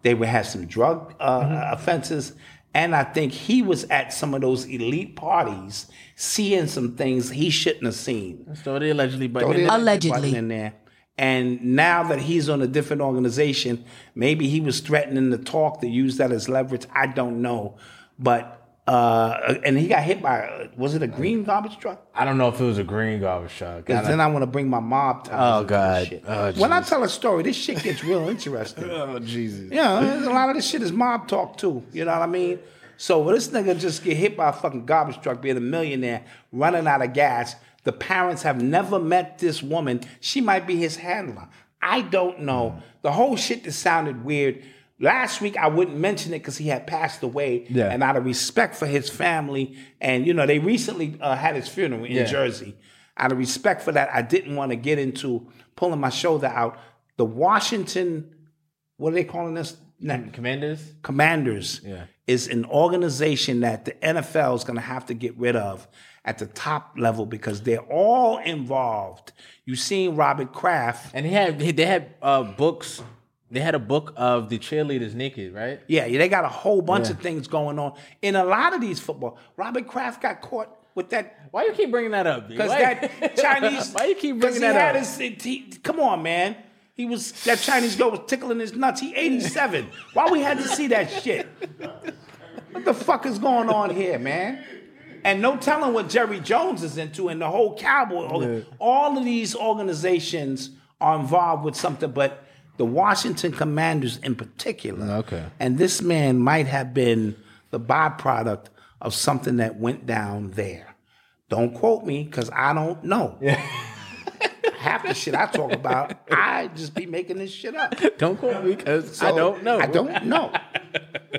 They would have some drug uh, offenses. And I think he was at some of those elite parties seeing some things he shouldn't have seen. So they allegedly, but Throw the Allegedly. button in there. And now that he's on a different organization, maybe he was threatening to talk to use that as leverage. I don't know. But, uh, and he got hit by, was it a green garbage truck? I don't know if it was a green garbage truck. Because then I want to bring my mob. Oh, God. shit. Oh, when I tell a story, this shit gets real interesting. oh Jesus. Yeah, there's a lot of this shit is mob talk too. You know what I mean? So when this nigga just get hit by a fucking garbage truck, being a millionaire, running out of gas. The parents have never met this woman. She might be his handler. I don't know. The whole shit just sounded weird. Last week I wouldn't mention it because he had passed away, Yeah. and out of respect for his family, and you know they recently uh, had his funeral in Yeah. Jersey. Out of respect for that, I didn't want to get into pulling my shoulder out. The Washington, what are they calling this? Commanders. Commanders Yeah. is an organization that the NFL is going to have to get rid of at the top level because they're all involved. You've seen Robert Kraft. And he had they had uh, books. They had a book of the cheerleaders naked, right? Yeah, they got a whole bunch Yeah. of things going on in a lot of these football. Robert Kraft got caught with that Why you keep bringing that up? because that Chinese. Why you keep bringing he that had up? His, he, come on, man. He was that Chinese girl was tickling his nuts. He 87. Why we had to see that shit? What the fuck is going on here, man? And no telling what Jerry Jones is into and the whole cowboy. org- All of these organizations are involved with something, but the Washington Commanders in particular. Okay. And this man might have been the byproduct of something that went down there. Don't quote me because I don't know. Half the shit I talk about, I just be making this shit up. Don't quote me because I don't know. I don't know.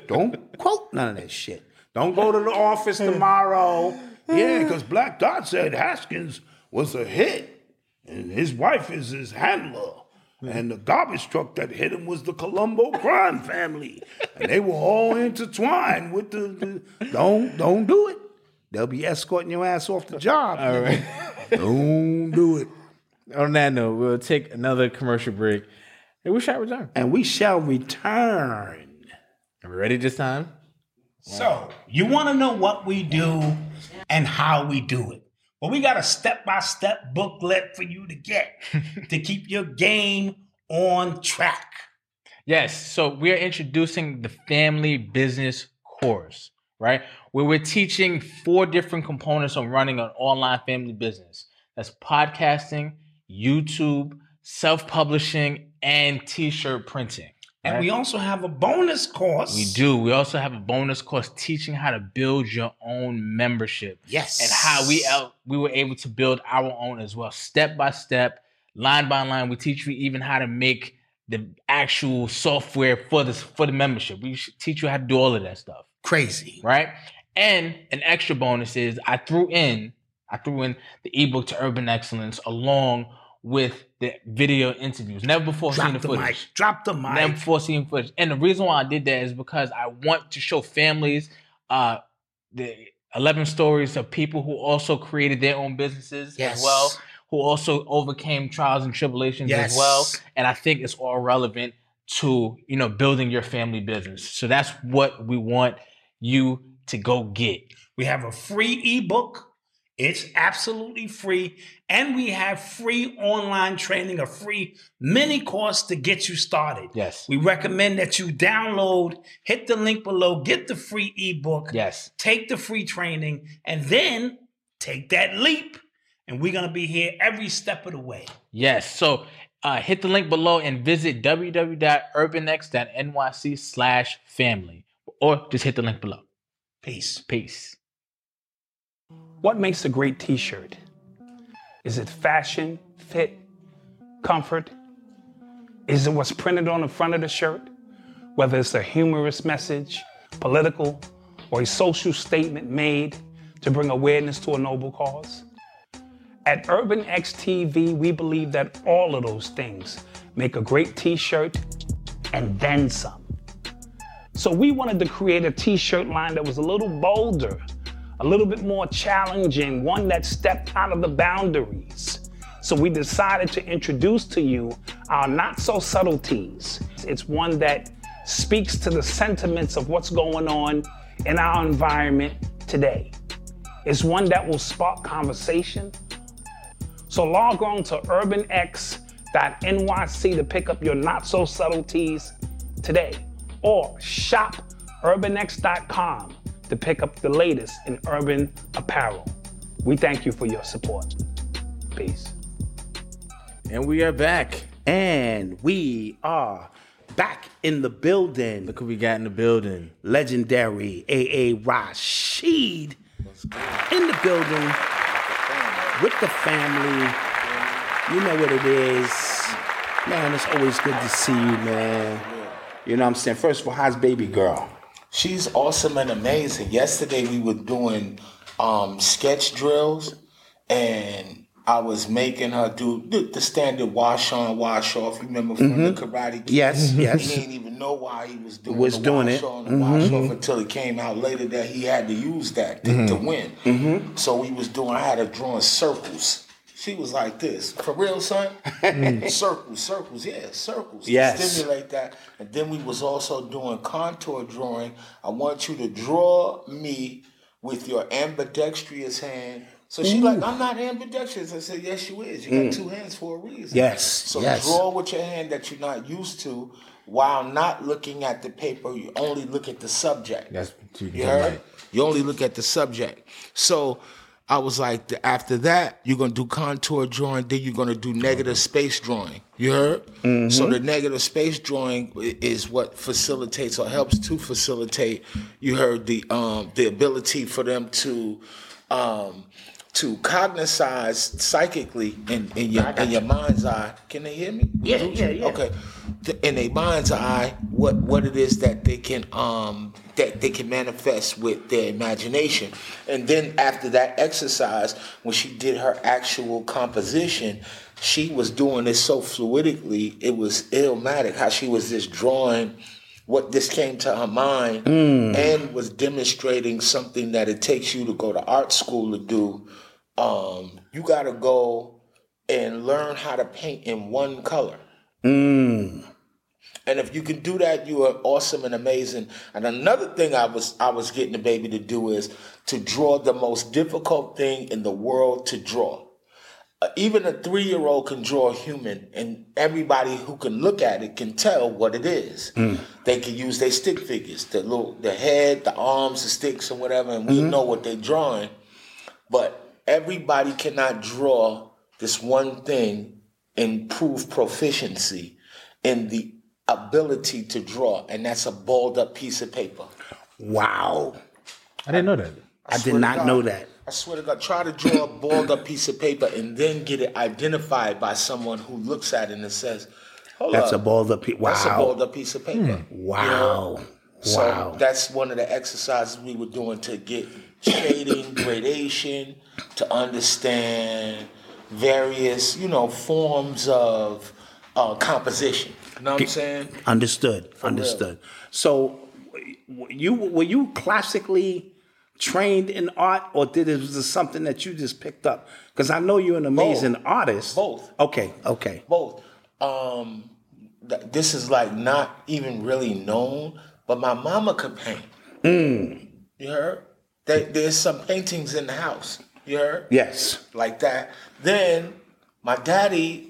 don't quote none of that shit. Don't go to the office tomorrow. Yeah, because Black Dot said Haskins was a hit, and his wife is his handler. Mm-hmm. And the garbage truck that hit him was the Colombo crime family, and they were all intertwined with the. the don't don't do it. They'll be escorting your ass off the job. All right. don't do it. On that note, we'll take another commercial break, and we shall return. And we shall return. Are we ready this time? So, you want to know what we do and how we do it. Well, we got a step by step booklet for you to get to keep your game on track. Yes. So we are introducing the family business course, right? Where we're teaching four different components on running an online family business. That's podcasting, YouTube, self-publishing, and t-shirt printing. And right? we also have a bonus course. We do. We also have a bonus course teaching how to build your own membership. Yes. And how we out, we were able to build our own as well, step by step, line by line. We teach you even how to make the actual software for this for the membership. We teach you how to do all of that stuff, Crazy. right? And an extra bonus is I threw in I threw in the ebook to Urban Excellence along with the video interviews. Never before seen the the footage. mic. Drop the mic. Never before seen footage. And the reason why I did that is because I want to show families uh the 11 stories of people who also created their own businesses Yes. as well, who also overcame trials and tribulations Yes. as well. And I think it's all relevant to, you know, building your family business. So that's what we want you to go get. We have a free ebook. It's absolutely free. And we have free online training, a free mini course to get you started. Yes. We recommend that you download, hit the link below, get the free ebook, Yes. take the free training, and then take that leap. And we're going to be here every step of the way. Yes. So uh, hit the link below and visit www.urbanx.nyc slash family or just hit the link below. Peace. Peace. What makes a great t shirt? Is it fashion, fit, comfort? Is it what's printed on the front of the shirt? Whether it's a humorous message, political, or a social statement made to bring awareness to a noble cause? At Urban X TV, we believe that all of those things make a great t shirt and then some. So we wanted to create a t shirt line that was a little bolder, a little bit more challenging, one that stepped out of the boundaries. So we decided to introduce to you our not so subtleties. It's one that speaks to the sentiments of what's going on in our environment today. It's one that will spark conversation. So log on to urbanx.nyc to pick up your not so subtleties today or shop urbanx.com to pick up the latest in urban apparel. We thank you for your support. Peace. And we are back. And we are back in the building. Look who we got in the building. Legendary AA Rashid in the building with the family. You know what it is. Man, it's always good to see you, man. You know what I'm saying? First of all, how's baby girl? She's awesome and amazing. Yesterday we were doing um, sketch drills, and I was making her do the, standard wash on, wash off. You remember from the Karate? Mm-hmm. Yes, yes. He didn't even know why he was doing Was doing wash it. on and wash off until it came out later that he had to use that to, to win. So we was doing. I had her drawing circles. She was like this. For real, son? Mm. circles, circles, yeah, circles. to Yes. Stimulate that. And then we was also doing contour drawing. I want you to draw me with your ambidextrous hand. So she like, I'm not ambidextrous. I said, yes, you is. You got mm. two hands for a reason. Yes, So yes. draw with your hand that you're not used to while not looking at the paper. You only look at the subject. That's You heard? right. You only look at the subject. So I was like, after that, you're gonna do contour drawing, then you're gonna do negative space drawing. You heard? So the negative space drawing is what facilitates or helps to facilitate. You heard the um, the ability for them to um, to cognize psychically in, in your in your mind's eye. Can they hear me? Yeah, yeah, yeah. Okay. In their mind's eye, what what it is that they can um that they can manifest with their imagination. And then after that exercise, when she did her actual composition, she was doing this so fluidically, it was illmatic how she was just drawing what this came to her mind and was demonstrating something that it takes you to go to art school to do. Um, you got to go and learn how to paint in one color. And if you can do that, you are awesome and amazing. And another thing I was I was getting the baby to do is to draw the most difficult thing in the world to draw. Uh, even a three year old can draw a human, and everybody who can look at it can tell what it is. They can use their stick figures, the little, the head, the arms, the sticks, and whatever, and we know what they're drawing. But everybody cannot draw this one thing and prove proficiency in the ability to draw, and that's a balled up piece of paper. Wow. I didn't know that. I, did not God. know that. I swear to God, try to draw a balled up piece of paper and then get it identified by someone who looks at it and says, Hold That's a up, balled up. Pe- wow. That's a balled up piece of paper. Wow. So Wow. that's one of the exercises we were doing to get shading, gradation, to understand various, you know, forms of uh, composition. Know what I'm saying? Understood. Understood. So, w- you were you classically trained in art, or did it was this something that you just picked up? Because I know you're an amazing artist. Both. Okay. Okay. both. Um, th- this is like not even really known, but my mama could paint. You heard? There, there's some paintings in the house. You heard? Yes. Like that. Then my daddy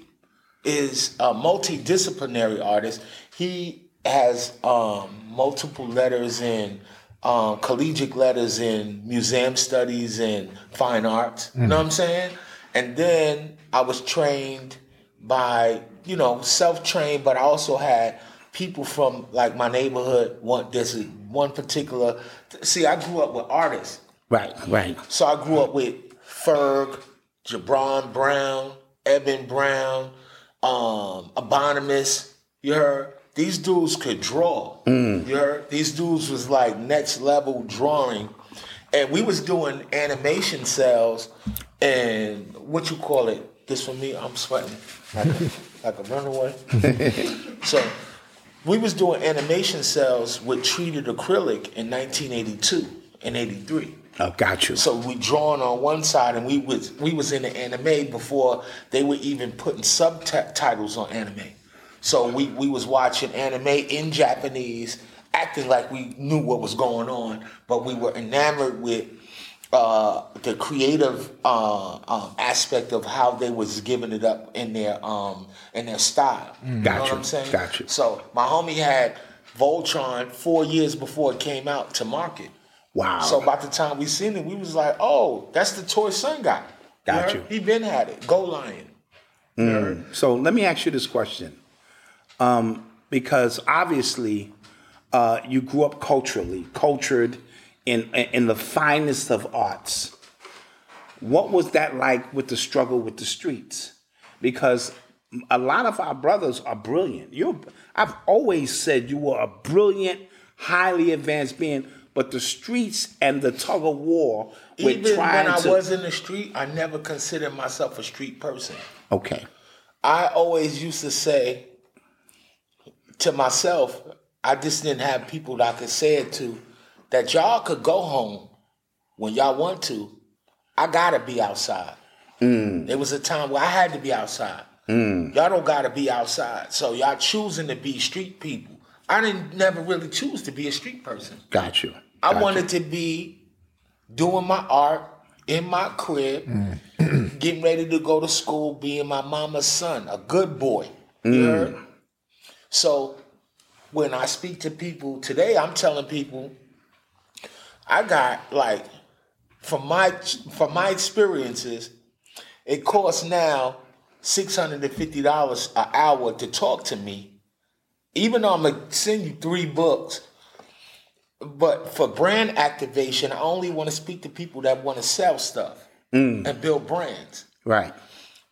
is a multidisciplinary artist. He has um, multiple letters in um, collegiate letters in museum studies and fine arts. You know what I'm saying? And then I was trained by, you know, self-trained, but I also had people from like my neighborhood. One there's one particular. See, I grew up with artists. Right, right. So I grew up with Ferg, Jabron Brown, Eben Brown, um, Abonimus. You heard? These dudes could draw. You heard? These dudes was like next level drawing. And we was doing animation cells and what you call it? This for me, I'm sweating like a, like a runaway. so we was doing animation cells with treated acrylic in 1982 and 83. Oh, got you. So we drawing on one side, and we was we was in the anime before they were even putting subtitles on anime. So we we was watching anime in Japanese, acting like we knew what was going on, but we were enamored with uh, the creative uh, um, aspect of how they was giving it up in their um, in their style. You know Got what you, I'm saying? got you. So my homie had Voltron four years before it came out to market. Wow. So by the time we seen it, we was like, oh, that's the toy son guy. Got heard? you. He been had it. Go Lion. So let me ask you this question, um, because obviously uh, you grew up culturally, cultured in in the finest of arts. What was that like with the struggle with the streets? Because a lot of our brothers are brilliant. You, I've always said you were a brilliant, highly advanced being, but the streets and the tug of war with Even trying when I to. was in the street, I never considered myself a street person. okay. I always used to say to myself, I just didn't have people that I could say it to, that y'all could go home when y'all want to. I gotta be outside. Mm. There was a time where I had to be outside. Mm. Y'all don't gotta be outside. So y'all choosing to be street people. I didn't never really choose to be a street person. Got you. I Got wanted to be doing my art in my crib, mm. getting ready to go to school, being my mama's son, a good boy. You mm. heard? So when I speak to people today, I'm telling people I got like from my from my experiences, it costs now six hundred and fifty dollars an hour to talk to me. Even though I'm gonna send you three books, but for brand activation, I only want to speak to people that want to sell stuff and build brands Right.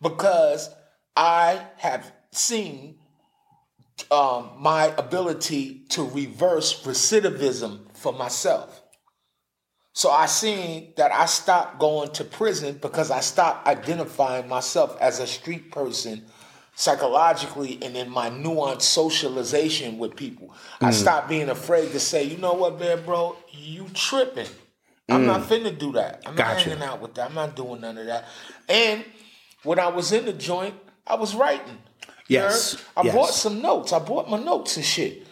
because I have seen um, my ability to reverse recidivism for myself. So I seen that I stopped going to prison because I stopped identifying myself as a street person psychologically and in my nuanced socialization with people. I stopped being afraid to say, you know what, man, bro, you tripping. I'm not finna do that. I'm not Gotcha. hanging out with that. I'm not doing none of that. And when I was in the joint, I was writing. Yes, heard? I yes. bought some notes. I bought my notes and shit.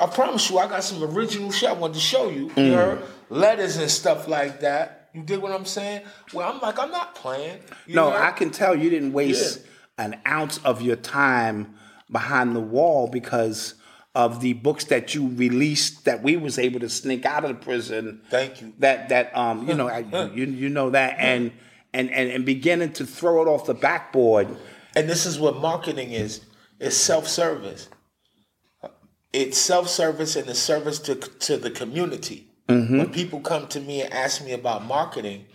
I promise you, I got some original shit I wanted to show you. Mm. You heard? Letters and stuff like that. You dig what I'm saying? Well, I'm like, I'm not playing. You No, heard? I can tell you didn't waste an ounce of your time behind the wall because of the books that you released that we was able to sneak out of the prison. Thank you. That that um you know I, you you know that and and and and beginning to throw it off the backboard. And this is what marketing is. It's self-service. It's self-service and the service to to the community. When people come to me and ask me about marketing,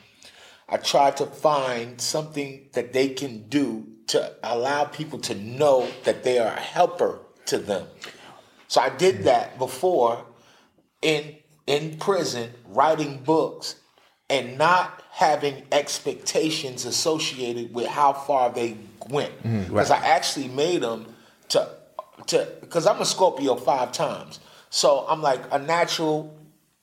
I try to find something that they can do to allow people to know that they are a helper to them. So I did hmm. that before in in prison, writing books and not having expectations associated with how far they went. Hmm, because I actually made them to to because I'm a Scorpio five times. So I'm like a natural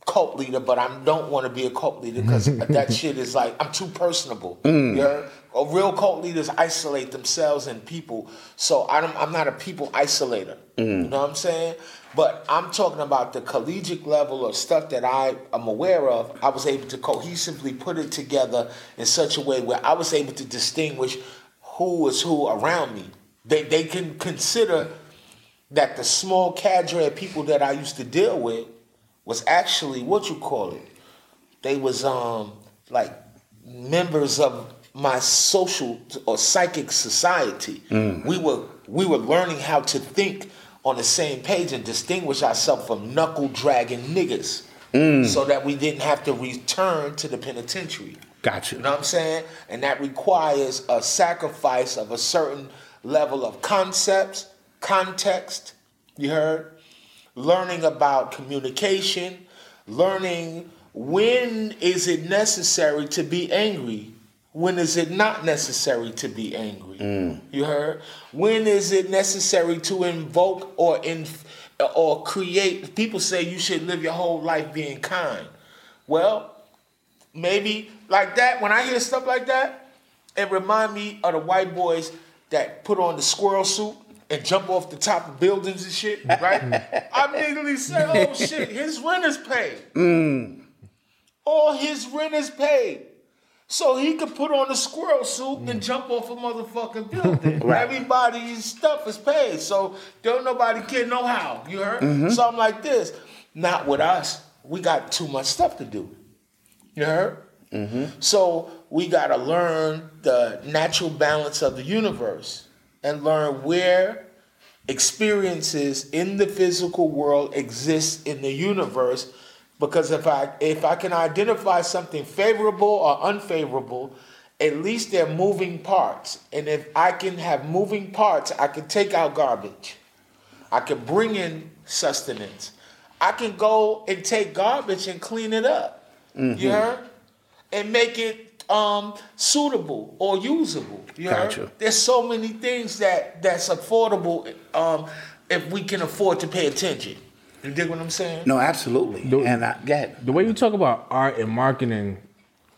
cult leader, but I don't want to be a cult leader because that shit is like I'm too personable. Hmm. You heard? Or real cult leaders isolate themselves and people. So I don't, I'm not a people isolator. You know what I'm saying? But I'm talking about the collegiate level of stuff that I am aware of. I was able to cohesively put it together in such a way where I was able to distinguish who is who around me. They they can consider that the small cadre of people that I used to deal with was actually what you call it. They was um like members of my social or psychic society. Mm. We were we were learning how to think on the same page and distinguish ourselves from knuckle dragging niggas. Mm. so that we didn't have to return to the penitentiary. Got you. You know what I'm saying? And that requires a sacrifice of a certain level of concepts, context, you heard? Learning about communication, learning when is it necessary to be angry? When is it not necessary to be angry? Mm. You heard? When is it necessary to invoke or in or create? People say you should live your whole life being kind. Well, maybe like that. When I hear stuff like that, it remind me of the white boys that put on the squirrel suit and jump off the top of buildings and shit. Right? I immediately said, "Oh shit, his rent is paid. Mm. All his rent is paid." So he could put on a squirrel suit and jump off a motherfucking building. Everybody's stuff is paid. So don't nobody care no how. You heard? Mm-hmm. Something like this. Not with us. We got too much stuff to do. You heard? Mm-hmm. So we got to learn the natural balance of the universe and learn where experiences in the physical world exist in the universe. Because if I if I can identify something favorable or unfavorable, at least they're moving parts. And if I can have moving parts, I can take out garbage. I can bring in sustenance. I can go and take garbage and clean it up. You heard? And make it um, suitable or usable. You Gotcha. heard? There's so many things that that's affordable um, if we can afford to pay attention. You dig what I'm saying? No, absolutely. Do- and I get it. The way you talk about art and marketing,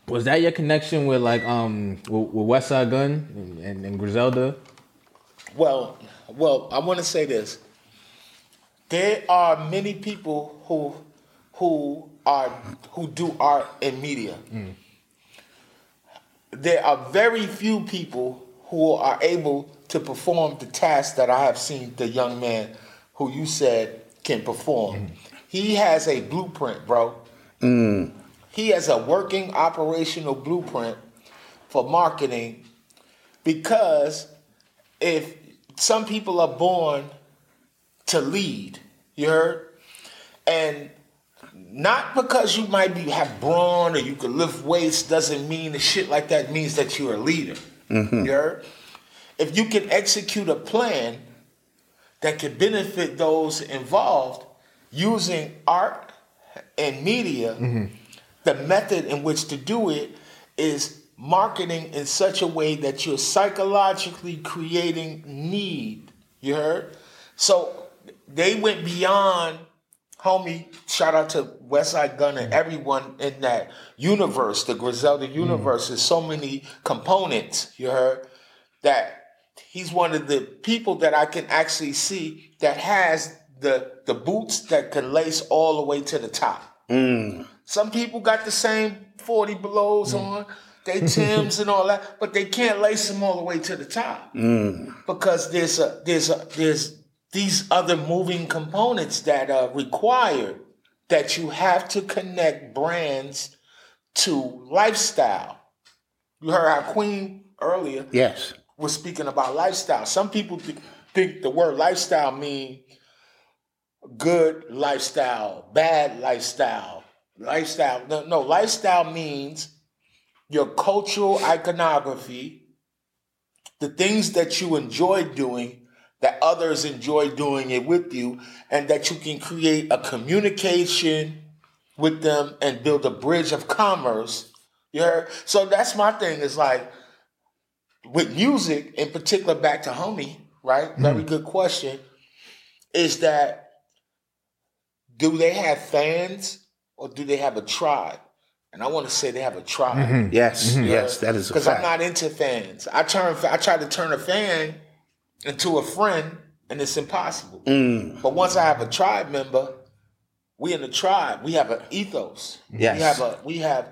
was that your connection with like um with, with Westside Gun and, and, and Griselda? Well, well, I want to say this. There are many people who who are who do art and media. There are very few people who are able to perform the task that I have seen the young man who you said can perform. He has a blueprint, bro. He has a working operational blueprint for marketing because if some people are born to lead, you heard? And not because you might be have brawn or you can lift weights doesn't mean the shit like that means that you're a leader. You heard? If you can execute a plan that could benefit those involved using art and media, mm-hmm. the method in which to do it is marketing in such a way that you're psychologically creating need. You heard? So they went beyond, homie. Shout out to Westside Gun and mm-hmm. everyone in that universe, the Griselda mm-hmm. universe. There's so many components. You heard that he's one of the people that I can actually see that has the the boots that can lace all the way to the top. Mm. Some people got the same 40 belows mm. on, they Tims and all that, but they can't lace them all the way to the top. Mm. Because there's a there's a there's these other moving components that are required that you have to connect brands to lifestyle. You heard our queen earlier Yes. Was speaking about lifestyle. Some people th- think the word lifestyle mean good lifestyle, bad lifestyle, lifestyle. No, no, lifestyle means your cultural iconography, the things that you enjoy doing, that others enjoy doing it with you, and that you can create a communication with them and build a bridge of commerce. You heard? So that's my thing. Is like with music, in particular, back to homie, right? Very mm-hmm. good question. Is that do they have fans or do they have a tribe? And I want to say they have a tribe. Mm-hmm. Yes. Mm-hmm. Yes. That is Because I'm not into fans. I turn. I try to turn a fan into a friend, and it's impossible. Mm. But once I have a tribe member, we in the tribe. We have an ethos. Yes. We have a. We have.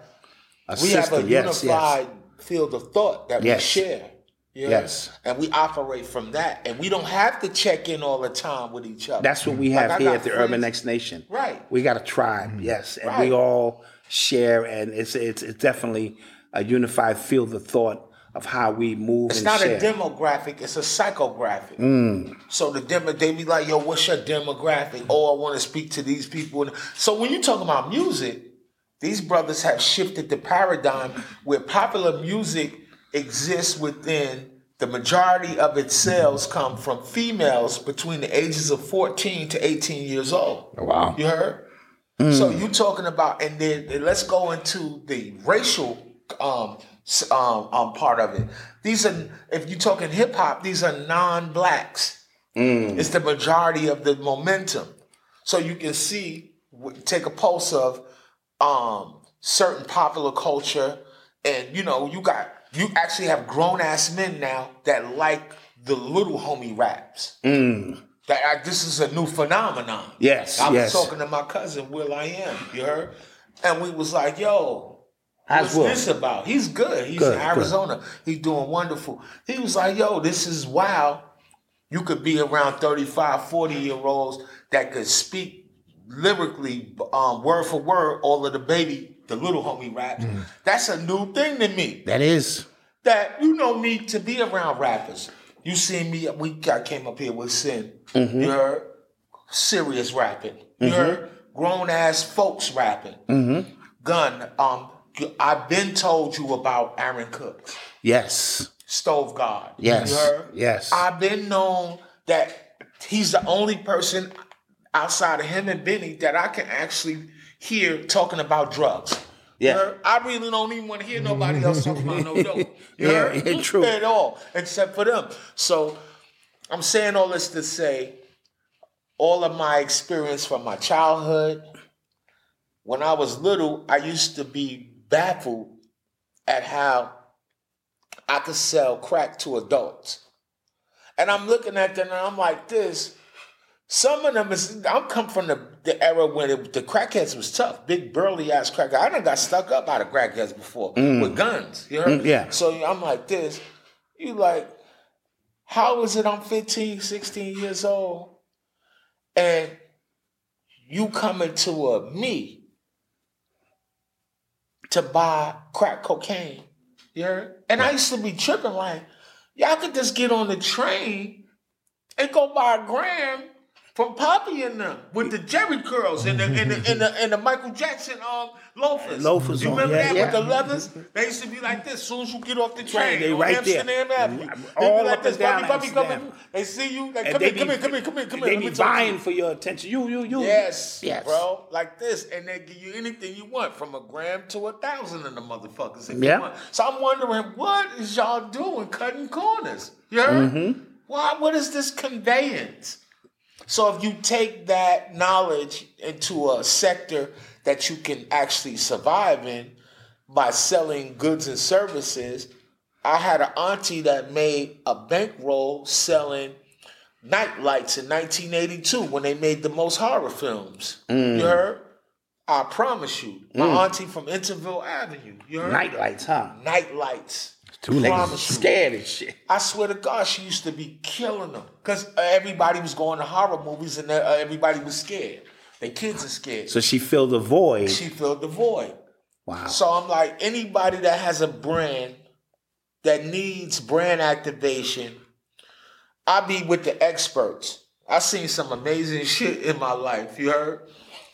a we have a system. Yes. unified field of thought that Yes. we share. You know? Yes. And we operate from that, and we don't have to check in all the time with each other. That's what we have I here at the friends- Urban X Nation. Right. We got a tribe, yes, and Right. we all share, and it's it's, it's definitely a unified field of thought of how we move. It's and not share. a demographic, it's a psychographic. Mm. So the demo, they be like, yo, what's your demographic? Oh, I want to speak to these people. So when you talk about music, these brothers have shifted the paradigm where popular music exists within the majority of its sales come from females between the ages of 14 to 18 years old. Wow. You heard? So you talking about, and then let's go into the racial um, um, um, part of it. These are, if you're talking hip hop, these are non-blacks. It's the majority of the momentum. So you can see, take a pulse of um, certain popular culture, and you know, you got you actually have grown ass men now that like the little homie raps. That I, this is a new phenomenon. Yes, I was yes. talking to my cousin Will I am. You heard, and we was like, "Yo, How's what's this about?" He's good. He's Good, in good. Arizona. He's doing wonderful. He was like, "Yo, this is wild. You could be around 35, 40 year olds that could speak lyrically, um, word for word, all of the baby, the little homie raps. Mm. That's a new thing to me That is. that you know me to be around rappers. You see me, we I came up here with Sin. You heard serious rapping. You heard grown ass folks rapping. Gun. Um, I've been told you about Aaron Cooks, Yes. Stove God. Yes. Yes. I've been known that he's the only person outside of him and Benny that I can actually hear talking about drugs. Yeah. I really don't even want to hear nobody else talking about no dope. Yeah, yeah, true. At all, except for them. So I'm saying all this to say all of my experience from my childhood. When I was little, I used to be baffled at how I could sell crack to adults. And I'm looking at them and I'm like, this. Some of them is I'm come from the, the era when it, the crackheads was tough, big burly ass crackheads. I done got stuck up out of crackheads before with guns. You heard? Mm, yeah. So I'm like this. You like, how is it I'm 15, 16 years old and you coming to a me to buy crack cocaine? You heard? And I used to be tripping like, y'all could just get on the train and go buy a gram from Poppy and them with the Jerry curls and the and the, and the, and the Michael Jackson um loafers. Loafers You remember yeah, that yeah. with the leathers? They used to be like this. As soon as you get off the train, they right there. Amsterdam Avenue, they All be like up this. and down Puppy, puppy, come They see you. Like, And come they here, come be- here, come here, come here, come here. They be me talk to vying for your attention. You, you, you. Yes, Yes. bro, like this, and they give you anything you want, from a gram to a thousand of the motherfuckers. If Yeah. you want. So I'm wondering, what is y'all doing, cutting corners? You heard? Mm-hmm. Why? What is this conveyance? So if you take that knowledge into a sector that you can actually survive in by selling goods and services, I had an auntie that made a bankroll selling night lights in 1982 when they made the most horror films. Mm. You heard? I promise you, my auntie from Interville Avenue. You heard? Night lights, huh? Night lights. Promise you. scared and shit. I swear to God, she used to be killing them because everybody was going to horror movies and uh, everybody was scared. Their kids are scared. So she filled the void. she filled the void. Wow. So I'm like, anybody that has a brand that needs brand activation, I be with the experts. I seen some amazing shit in my life. You heard?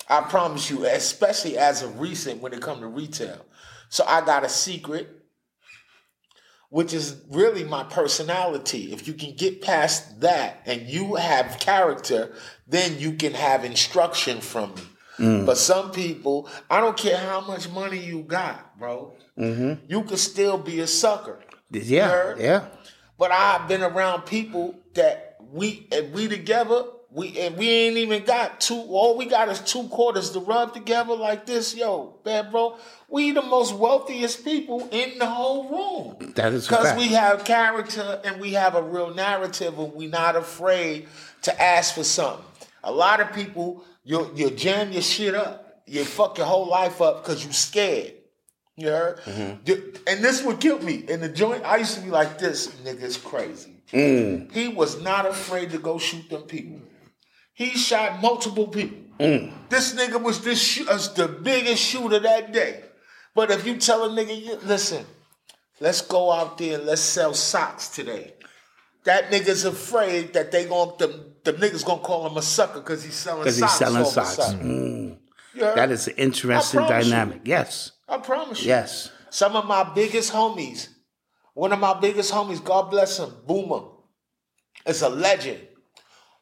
I promise you, especially as of recent when it come to retail. So I got a secret, which is really my personality. If you can get past that and you have character, then you can have instruction from me. Mm. But some people, I don't care how much money you got, bro. Mm-hmm. You could still be a sucker. yeah, heard? yeah. But I've been around people that we and we together, we and we ain't even got two. All we got is two quarters to rub together like this, yo, bad bro. We the most wealthiest people in the whole room. That is because we have character and we have a real narrative, and we not afraid to ask for something. A lot of people, you you jam your shit up, you fuck your whole life up because you scared. You heard? Mm-hmm. And this would kill me. In the joint, I used to be like, this nigga's crazy. Mm. He was not afraid to go shoot them people. He shot multiple people. Mm. This nigga was this sh- was the biggest shooter that day. But if you tell a nigga, listen, Let's go out there and let's sell socks today. That nigga's afraid that they gon' the, the niggas gonna call him a sucker because he's selling Because socks. he's selling all socks. sudden. You? That is an interesting promise you. dynamic. Yes. I promise you. Yes. Some of my biggest homies, one of my biggest homies, God bless him, Boomer, is a legend.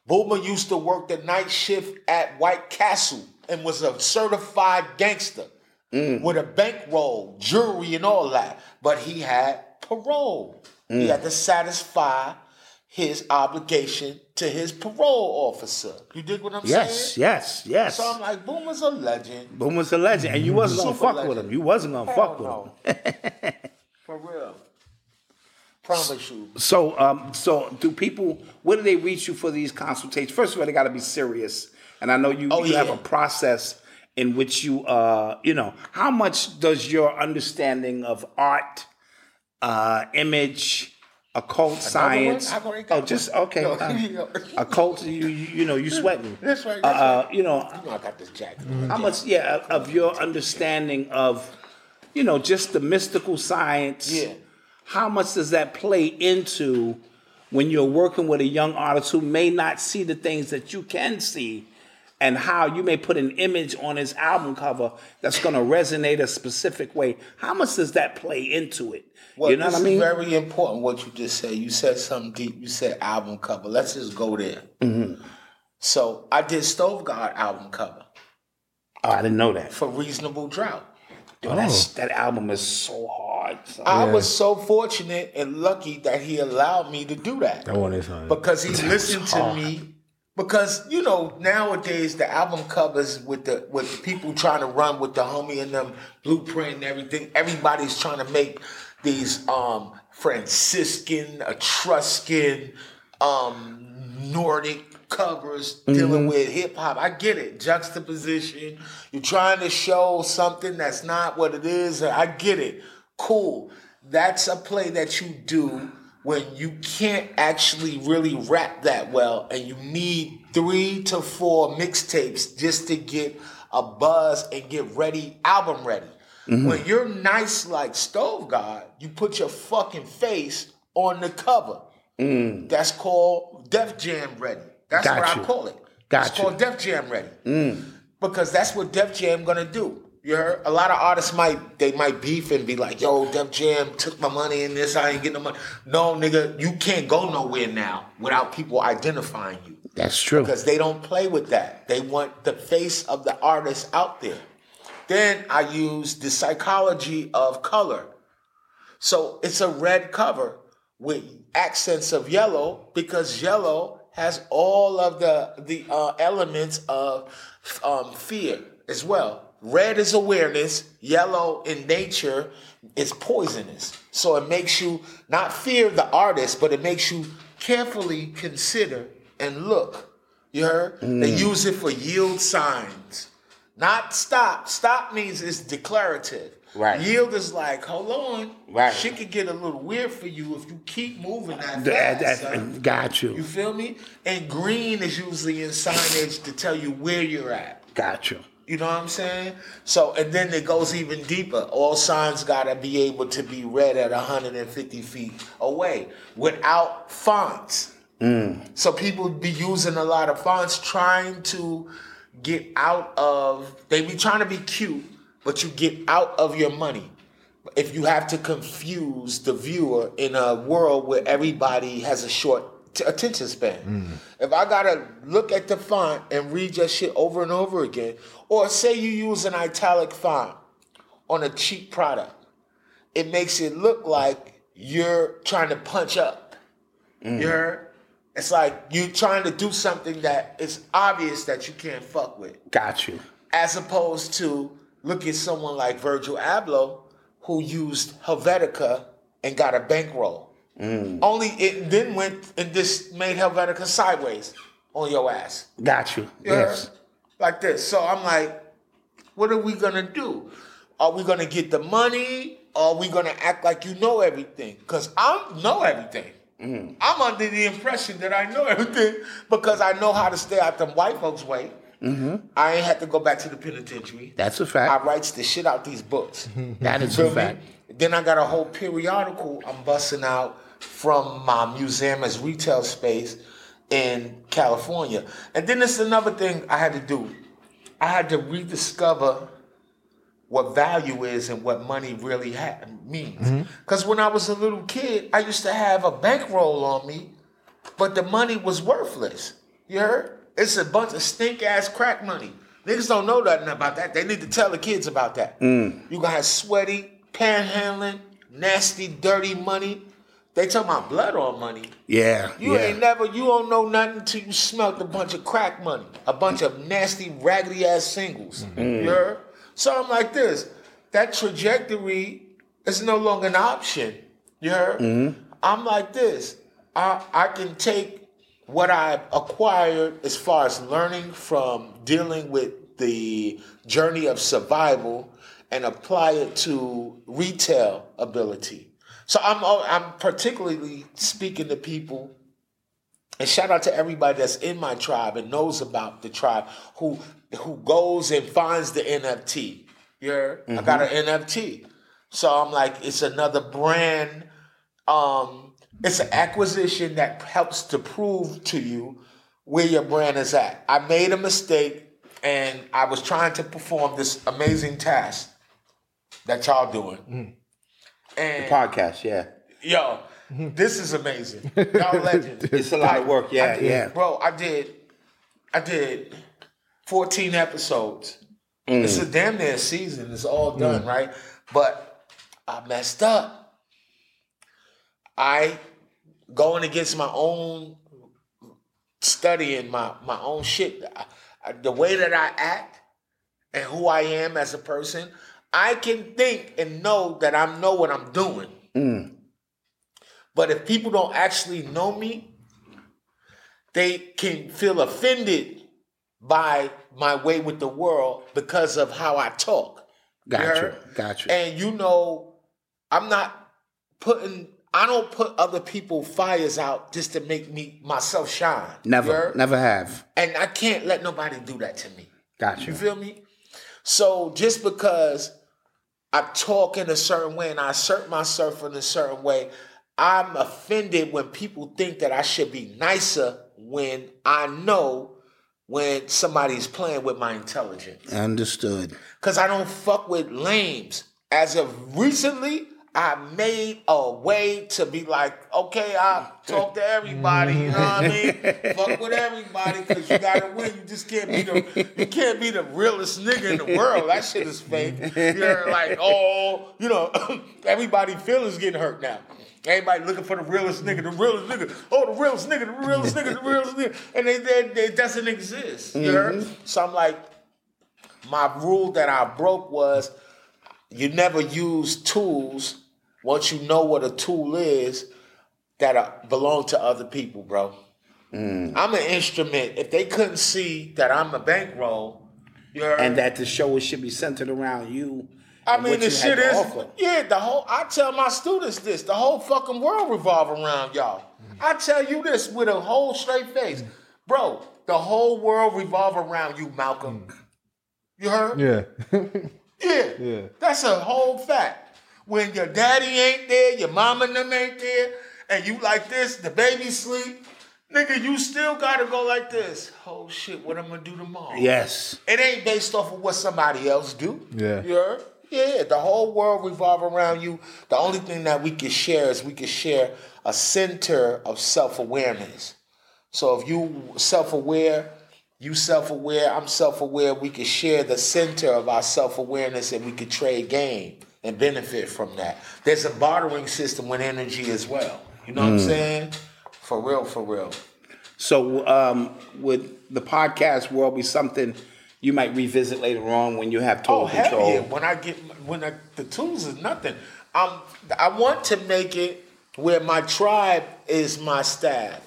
Boomer used to work the night shift at White Castle and was a certified gangster mm. with a bankroll, jewelry, and all that. But he had parole. He mm. had to satisfy his obligation to his parole officer. You dig what I'm Yes. saying? Yes. Yes. Yes. So I'm like, Boomer's a legend. Boom was a legend, and you wasn't gonna fuck with him. You wasn't gonna Hell fuck with him. For real. Promise you. So, um, so do people? Where do they reach you for these consultations? First of all, they got to be serious, and I know you. Oh, you have a process in which you, uh, you know, how much does your understanding of art, uh, image, occult science? I've already got Oh, just okay. Uh, you know. occult, you, you know, you sweating. That's right, Uh, that's uh, you know, You know I got this jacket. how much, yeah, of your understanding of, you know, just the mystical science. Yeah. How much does that play into when you're working with a young artist who may not see the things that you can see, and how you may put an image on his album cover that's going to resonate a specific way? How much does that play into it? Well, you know what I mean? is very important what you just said. You said something deep. You said album cover. Let's just go there. Mm-hmm. So I did Stove God album cover oh, I didn't know that. for Reasonable Drought. Yo, that's, that album is so hard. Son. I was so fortunate and lucky that he allowed me to do that. That one is hard. because he listened to me. Because you know nowadays the album covers with the with people trying to run with the homie and them blueprint and everything. Everybody's trying to make these um Franciscan, Etruscan, um Nordic covers dealing with hip hop. I get it. Juxtaposition. You're trying to show something that's not what it is. I get it. Cool. That's a play that you do when you can't actually really rap that well and you need three to four mixtapes just to get a buzz and get ready, album ready. Mm-hmm. When you're nice like Stove God, you put your fucking face on the cover. Mm. That's called Def Jam ready. That's Got what you. I call it. Got it's you. called Def Jam ready. Mm. Because that's what Def Jam gonna do. You heard? A lot of artists might they might beef and be like, "Yo, Def Jam took my money in this. I ain't getting no money." No, nigga, you can't go nowhere now without people identifying you That's true. because they don't play with that. They want the face of the artist out there. Then I use the psychology of color. So it's a red cover with accents of yellow because yellow has all of the the uh, elements of um, fear as well. Red is awareness. Yellow in nature is poisonous. So it makes you not fear the artist, but it makes you carefully consider and look. You heard? They mm. use it for yield signs. Not stop. Stop means it's declarative. Right. Yield is like, hold on. Right. She could get a little weird for you if you keep moving that That- fast. that- son. got you. You feel me? And green is usually in signage to tell you where you're at. Got you. You know what I'm saying? So, and then it goes even deeper. All signs gotta be able to be read at 150 feet away without fonts. Mm. So people be using a lot of fonts trying to get out of, they be trying to be cute, but you get out of your money. If you have to confuse the viewer in a world where everybody has a short t- attention span. Mm. If I gotta look at the font and read your shit over and over again, or say you use an italic font on a cheap product, it makes it look like you're trying to punch up. You mm. heard? It's like you're trying to do something that is obvious that you can't fuck with. Got you. As opposed to look at someone like Virgil Abloh who used Helvetica and got a bankroll. Mm. Only it then went and just made Helvetica sideways on your ass. Got you. You heard? Like this. So I'm like, what are we gonna do? Are we gonna get the money? Or are we gonna act like you know everything? Because I know everything. Mm. I'm under the impression that I know everything because I know how to stay out them white folks' way. Mm-hmm. I ain't had to go back to the penitentiary. That's a fact. I writes the shit out these books. That is a me? fact. then I got a whole periodical I'm busting out from my museum as retail space in California. And then there's another thing I had to do. I had to rediscover what value is and what money really ha- means. Mm-hmm. Because when I was a little kid, I used to have a bankroll on me, but the money was worthless. You heard? It's a bunch of stink ass crack money. Niggas don't know nothing about that. They need to tell the kids about that. Mm. You gonna have sweaty, panhandling, nasty, dirty money. They talking about blood or money. Yeah. You yeah. ain't never, you don't know nothing till you smelt a bunch of crack money, a bunch of nasty, raggedy ass singles. Mm-hmm. You heard? So I'm like this. That trajectory is no longer an option. You heard? Mm-hmm. I'm like this. I I can take what I've acquired as far as learning from dealing with the journey of survival and apply it to retail ability. So I'm I'm particularly speaking to people and shout out to everybody that's in my tribe and knows about the tribe who who goes and finds the NFT. You heard? I got an NFT. So I'm like, it's another brand. Um, it's an acquisition that helps to prove to you where your brand is at. I made a mistake and I was trying to perform this amazing task that y'all doing. And Podcast, yeah. Yo, this is amazing. Y'all legends. It's a lot of work, yeah, did- yeah. Bro, I did I did 14 episodes. Mm. It's a damn near season. It's all done, mm. right? But I messed up. I going against my own studying my my own shit. I- I- the way that I act and who I am as a person, I can think and know that I know what I'm doing. Mm. But if people don't actually know me, they can feel offended by my way with the world because of how I talk. Gotcha. heard? Gotcha. And you know, I'm not putting I don't put other people fires out just to make me myself shine. Never, never have. And I can't let nobody do that to me. Gotcha. You feel me? So just because I talk in a certain way and I assert myself in a certain way, I'm offended when people think that I should be nicer when I know when somebody's playing with my intelligence. Understood. Cause I don't fuck with lames. As of recently, I made a way to be like, okay, I talk to everybody, you know what I mean? fuck with everybody, cause you gotta win. You just can't be the you can't be the realest nigga in the world. That shit is fake. You're like, oh, you know, everybody feelings getting hurt now. Everybody looking for the realest nigga, the realest nigga. Oh, the realest nigga, the realest nigga, the realest nigga, and they, they, they it doesn't exist. You heard? Mm-hmm. So I'm like, my rule that I broke was you never use tools once you know what a tool is that are, belong to other people, bro. Mm. I'm an instrument. If they couldn't see that I'm a bankroll, you heard? And that the show should be centered around you. I mean, the shit is, offer. yeah, the whole, I tell my students this, the whole fucking world revolve around y'all. I tell you this with a whole straight face. Bro, the whole world revolve around you, Malcolm. You heard? Yeah. Yeah. Yeah. That's a whole fact. When your daddy ain't there, your mama and them ain't there, and you like this, the baby sleep, nigga, you still gotta go like this. Oh shit, what I'm gonna do tomorrow? Yes. It ain't based off of what somebody else do. Yeah. Yeah. Yeah, the whole world revolve around you. The only thing that we can share is we can share a center of self-awareness. So if you self-aware, you self-aware, I'm self-aware, we can share the center of our self-awareness and we can trade game and benefit from that. There's a bartering system with energy as well. You know what I'm saying? For real, for real. So, um, would the podcast world be something you might revisit later on when you have total Oh hell control? yeah! When I get when I, the tools is nothing. Um, I want to make it where my tribe is my staff.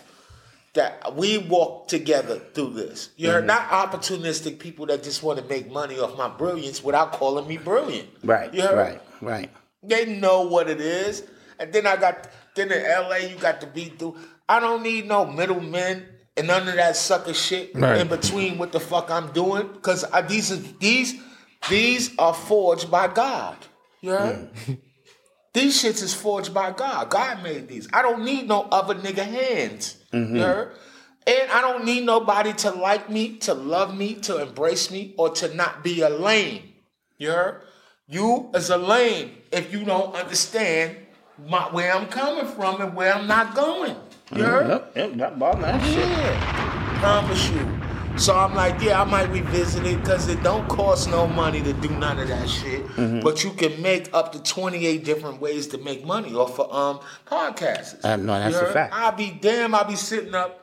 That we walk together through this. You're mm-hmm. not opportunistic people that just want to make money off my brilliance without calling me brilliant. Right. You heard? Right. Right. They know what it is. And then I got then in LA you got to be through. I don't need no middlemen and none of that sucker shit Right. in between what the fuck I'm doing. Cause I, these is these these are forged by God. You heard? Mm. These shits is forged by God. God made these. I don't need no other nigga hands. Mm-hmm. You heard? And I don't need nobody to like me, to love me, to embrace me, or to not be a lame. You heard? You as a lame if you don't understand my, where I'm coming from and where I'm not going. You heard? Yep, yep, that ball, that shit. Yeah, promise you. So I'm like, yeah, I might revisit it because it don't cost no money to do none of that shit. Mm-hmm. But you can make up to 28 different ways to make money off of um podcasts. Uh, no, that's You a fact. I'll be damn, I'll be sitting up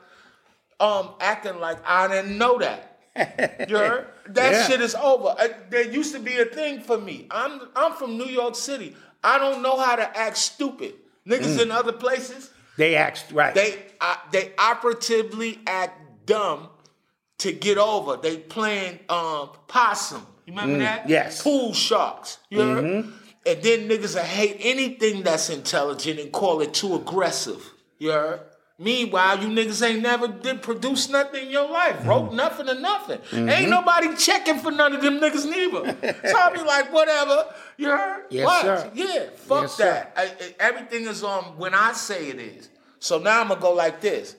um acting like I didn't know that. You heard? That Yeah. shit is over. Uh, there used to be a thing for me. I'm I'm from New York City. I don't know how to act stupid. Niggas Mm. in other places, They act right. they uh, they operatively act dumb to get over. They playing um possum. You remember that? Mm, yes. Mm-hmm. Pool sharks. You heard? And then niggas will hate anything that's intelligent and call it too aggressive. You heard? Meanwhile, you niggas ain't never did produce nothing in your life, Mm-hmm. wrote nothing or nothing. Ain't nobody checking for none of them niggas neither. so I'll be like, whatever. You heard? Yes, what? sir. Yeah, fuck Yes, that. I, I- everything is on when I say it is. So now I'm gonna go like this.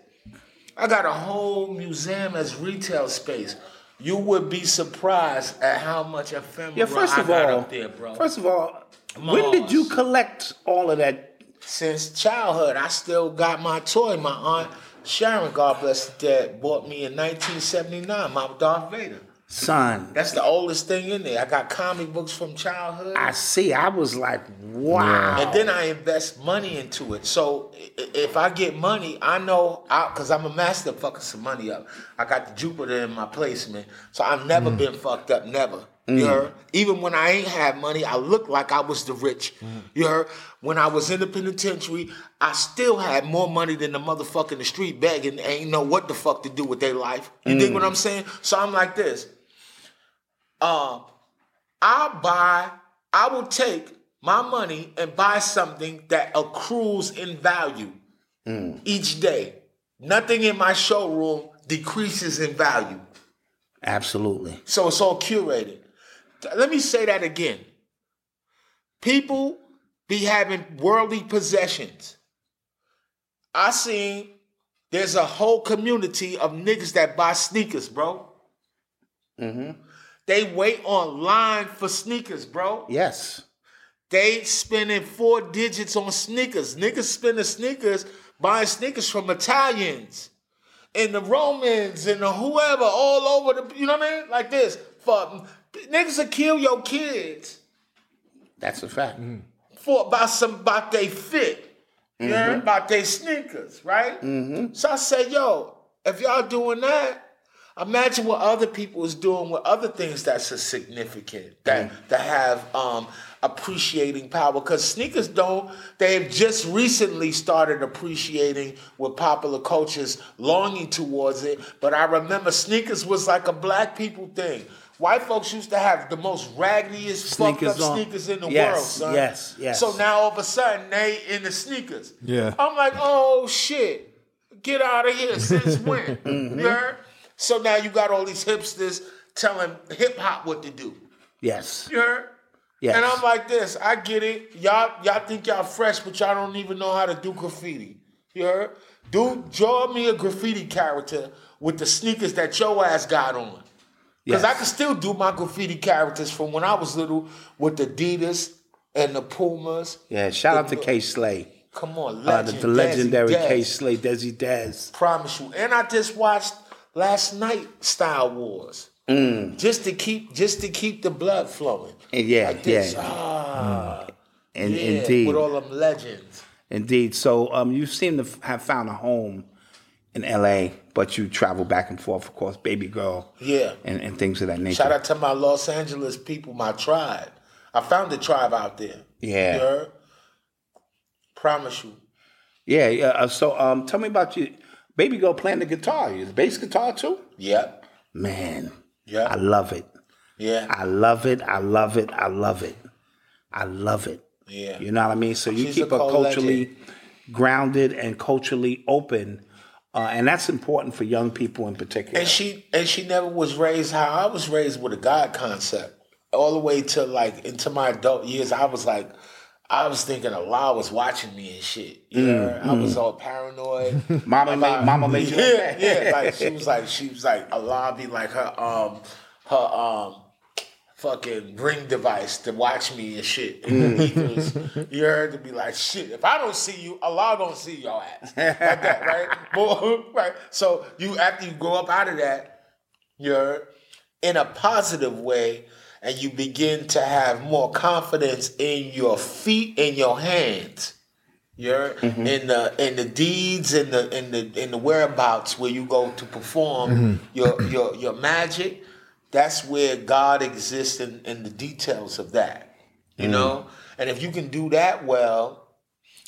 I got a whole museum as retail space. You would be surprised at how much ephemera yeah, first I of got all, up there, bro. first of all, when did you collect all of that? Since childhood, I still got my toy. My aunt Sharon, God bless her bought me in 1979. My Darth Vader. Son, That's the oldest thing in there. I got comic books from childhood. I see. I was like, wow. And then I invest money into it. So if I get money, I know, because I'm a master of fucking some money up. I got the Jupiter in my placement. So I've never mm. been fucked up, never. You mm. heard? Even when I ain't had money, I looked like I was the rich. Mm. You heard? When I was in the penitentiary, I still had more money than the motherfucker in the street begging, ain't know what the fuck to do with their life. You dig what I'm saying? So I'm like this. Um, I'll buy, I will take my money and buy something that accrues in value each day. Nothing in my showroom decreases in value. Absolutely. So it's all curated. Let me say that again. People be having worldly possessions. I seen there's a whole community of niggas that buy sneakers, bro. They wait online for sneakers, bro. Yes. They spending four digits on sneakers. Niggas spending sneakers, buying sneakers from Italians and the Romans and the whoever all over the, you know what I mean? Like this. For niggas will kill your kids That's a fact. Mm-hmm. for about some about they fit. You heard? Mm-hmm. About they sneakers, right? Mm-hmm. So I say, yo, if y'all doing that, imagine what other people is doing with other things that's a significant that that have um appreciating power because sneakers don't they've just recently started appreciating with popular cultures longing towards it but i remember sneakers was like a black people thing white folks used to have the most raggediest fucked up Sneakers on. sneakers in the Yes, world son. yes, yes. so now all of a sudden they in the sneakers Yeah. i'm like oh shit get out of here since when Mm-hmm. So now you got all these hipsters telling hip-hop what to do Yes. you heard? Yes. And I'm like this, I get it. Y'all, y'all think y'all fresh, but y'all don't even know how to do graffiti. You heard? Do draw me a graffiti character with the sneakers that your ass got on. Because I can still do my graffiti characters from when I was little with the Adidas and the Pumas. Yeah. Shout out to Kay Slay. Come on, Uh, the, the legendary Kay Slay, Desi Dez. Promise you. And I just watched last night Style Wars. Just to keep just to keep the blood flowing. And yeah, Like yeah. Ah, And, yeah, indeed. With all them legends. Indeed. So um, you seem to have found a home in LA, but you travel back and forth, of course, baby girl. Yeah. And, and things of that nature. Shout out to my Los Angeles people, my tribe. I found the tribe out there. Yeah. You heard? Promise you. Yeah, yeah. Uh, so um, tell me about you. Baby girl playing the guitar. The bass guitar too? Yep. Man, Yeah. I love it. Yeah. I love it. I love it. I love it. I love it. Yeah. You know what I mean? So you She's keep a her culturally legend. grounded and culturally open. Uh, and that's important for young people in particular. And she and she never was raised how I was raised with a God concept. All the way to like into my adult years, I was like, I was thinking Allah was watching me and shit. You know, I was all paranoid. Mama made, mama made you yeah, yeah. Like she was like, she was like, Allah be like her, um, her, um, fucking ring device to watch me and shit. Ethers. You heard to be like, shit. If I don't see you, Allah don't see your ass. Like that, right? Boy, right. So you after you grow up out of that, you're in a positive way and you begin to have more confidence in your feet and your hands. You're mm-hmm. in the in the deeds and the in the in the whereabouts where you go to perform mm-hmm. your your your magic. That's where God exists in, in the details of that. You mm. know? And if you can do that well,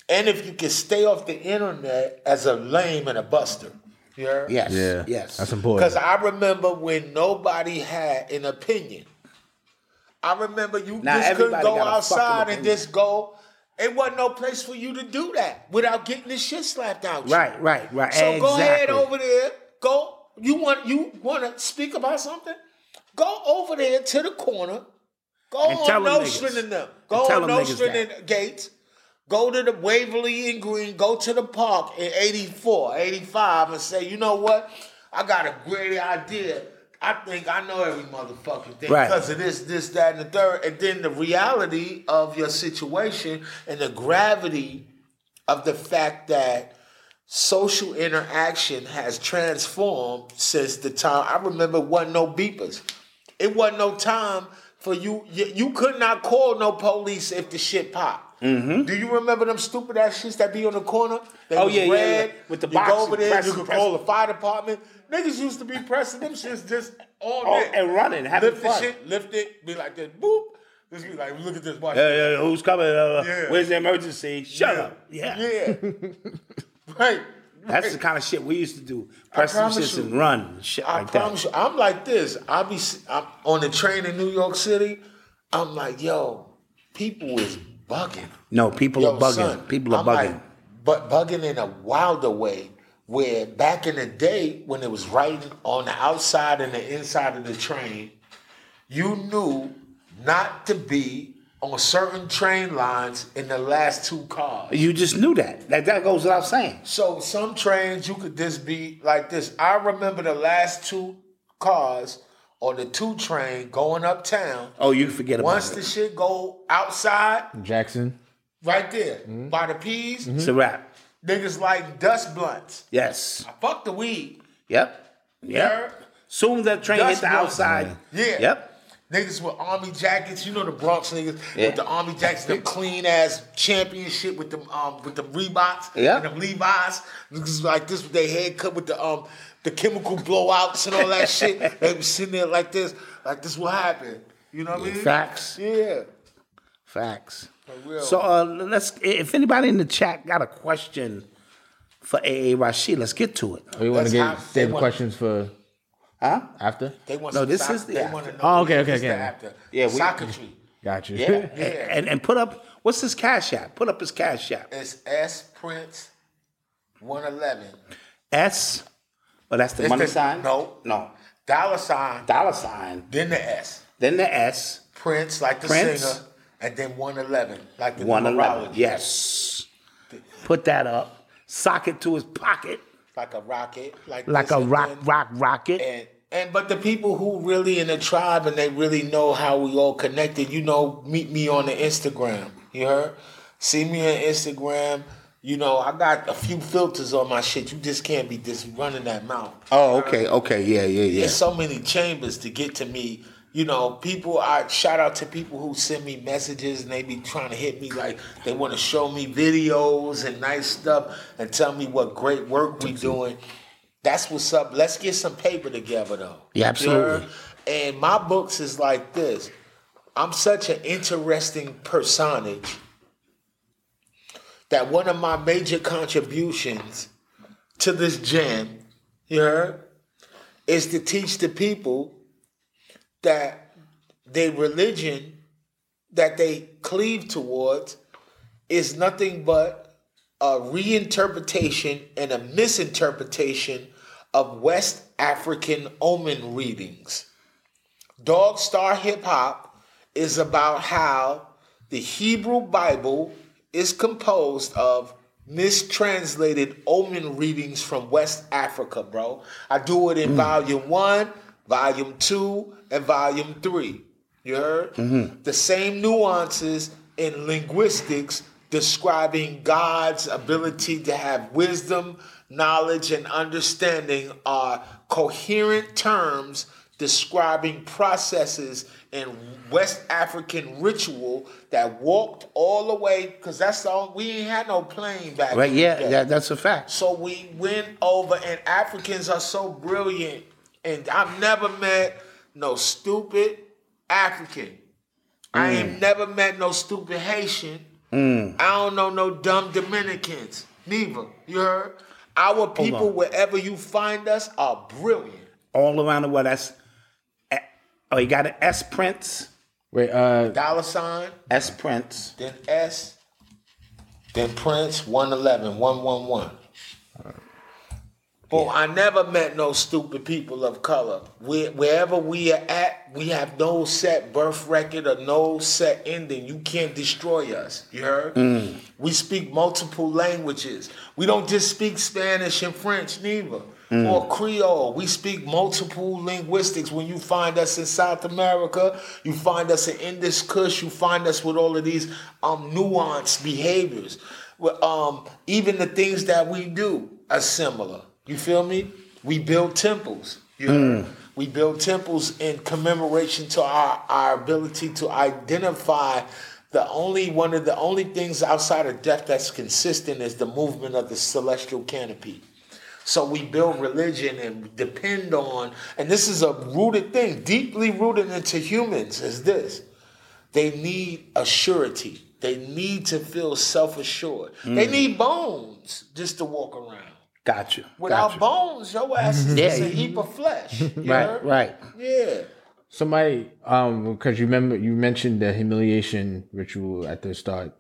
and if you can stay off the internet as a lame and a buster. You heard? Yes. Yeah. Yes. That's important. Because I remember when nobody had an opinion. I remember you Now just couldn't go got a fucking outside and just go. It wasn't no place for you to do that without getting the shit slapped out. you. Right, right, right. So go ahead over there. Go. You want you want to speak about something? Go over there to the corner. Go And on Nostrand and them. Go on Nostrand and Gates. Go to the Waverly and Greene. Go to the park in 84, 85 and say, you know what? I got a great idea. I think I know every motherfucking thing Right. because of this, this, that, and the third. And then the reality of your situation and the gravity of the fact that social interaction has transformed since the time I remember it wasn't no beepers. It wasn't no time for you. You, you could not call no police if the shit popped. Do you remember them stupid ass shits that be on the corner? They Mm-hmm. Oh, was yeah, yeah, red. yeah. With the you box go over there, press you could press call the fire department. Niggas used to be pressing them shits just all Oh, day and running, having lift fun. the shit, lift it, be like this, boop. Just be like, look at this, watch. Yeah, yeah, who's coming? Uh, Yeah. Where's the emergency? Shut up. Yeah. Yeah. right. That's the kind of shit we used to do. Press promise shits you. and run. and Shit I like promise that. you, I'm like this. I be s- I'm on the train in New York City. I'm like, yo, people is bugging. No, people Yo, are bugging. son, people are I'm bugging. like, but bugging in a wilder way. Where back in the day, when it was right on the outside and the inside of the train, you knew not to be on certain train lines in the last two cars. you just knew that. That that goes without saying. So some trains you could just be like this. I remember the last two cars on the two train going uptown. Oh, you forget about Once it. the shit go outside, Jackson. right there mm-hmm. by the peas, it's a wrap. Niggas like dust blunts. Yes. I Fuck the weed. Yep. Yep. Soon as that train hit the outside. Yeah. Yep. Niggas with army jackets, you know the Bronx niggas Yeah. with the army jackets, them clean ass championship with them um with the Reeboks Yeah. and them Levi's. Niggas like this with their head cut with the um the chemical blowouts and all that shit. They be sitting there like this, like this what happened. You know what I mean? Facts. Yeah. Facts. Real. So uh, let's. If anybody in the chat got a question for AA Rashid, let's get to it. We want to get how- they save want- questions for Huh? after. They want No, some this soc- is the they after. want to know Oh, okay, okay, what's the okay. after. Yeah, we- Socketry. Got you. Yeah. Yeah. And and put up what's his cash app? Put up his cash app. It's S Prince 111. S. Oh, that's the It's money the- sign. No. No. Dollar sign, Dollar sign. then the S. Then the S. Prince, like the Prince. singer, and then 111, like the One eleven. numerology. Yes. Put that up. Sock it to his pocket Like a rocket. Like, like a rock, then- rock, rocket. And, and but the people who really in the tribe and they really know how we all connected, you know, meet me on the Instagram. You heard? See me on Instagram. You know, I got a few filters on my shit. You just can't be just running that mouth. Oh, okay, okay, yeah, yeah, yeah. There's so many chambers to get to me. You know, people. I shout out to people who send me messages and they be trying to hit me like they want to show me videos and nice stuff and tell me what great work we doing. That's what's up. Let's get some paper together though. Yeah, absolutely. And my books is like this. I'm such an interesting personage that one of my major contributions to this jam, you heard, is to teach the people that their religion that they cleave towards is nothing but a reinterpretation and a misinterpretation of West African omen readings. Dog Star Hip Hop is about how The Hebrew Bible is composed of mistranslated omen readings from West Africa, bro. I do it in mm. volume one, volume two, and volume three. You heard? Mm-hmm. The same nuances in linguistics describing God's ability to have wisdom, knowledge, and understanding are coherent terms describing processes in West African ritual that walked all the way because that's all we ain't had no plane back Right, yeah, that, that's a fact. So we went over, and Africans are so brilliant. And I've never met no stupid African. I ain't never met no stupid Haitian. I don't know no dumb Dominicans. Neither. You heard? Our people, wherever you find us, are brilliant. All around the world, that's. eh, Oh, you got an S Prince? Wait, uh, Dollar sign, S Prince. then S, then Prince, 111, 111. Well, I never met no stupid people of color. We, wherever we are at, we have no set birth record or no set ending. You can't destroy us. You heard? We speak multiple languages. We don't just speak Spanish and French, neither. Or Creole. We speak multiple linguistics. When you find us in South America, you find us in Hindu Kush, you find us with all of these um, nuanced behaviors. Um, even the things that we do are similar. You feel me? We build temples. You heard? Mm. We build temples in commemoration to our, our ability to identify the only one of the only things outside of death that's consistent is the movement of the celestial canopy. So we build religion and depend on, and this is a rooted thing, deeply rooted into humans, is this. They need a surety. They need to feel self-assured. They mm. need bones just to walk around. Got you. Without got you. bones, your ass is Yeah, just a heap of flesh. Right, heard? right. Yeah. somebody, um, because you remember you mentioned the humiliation ritual at the start.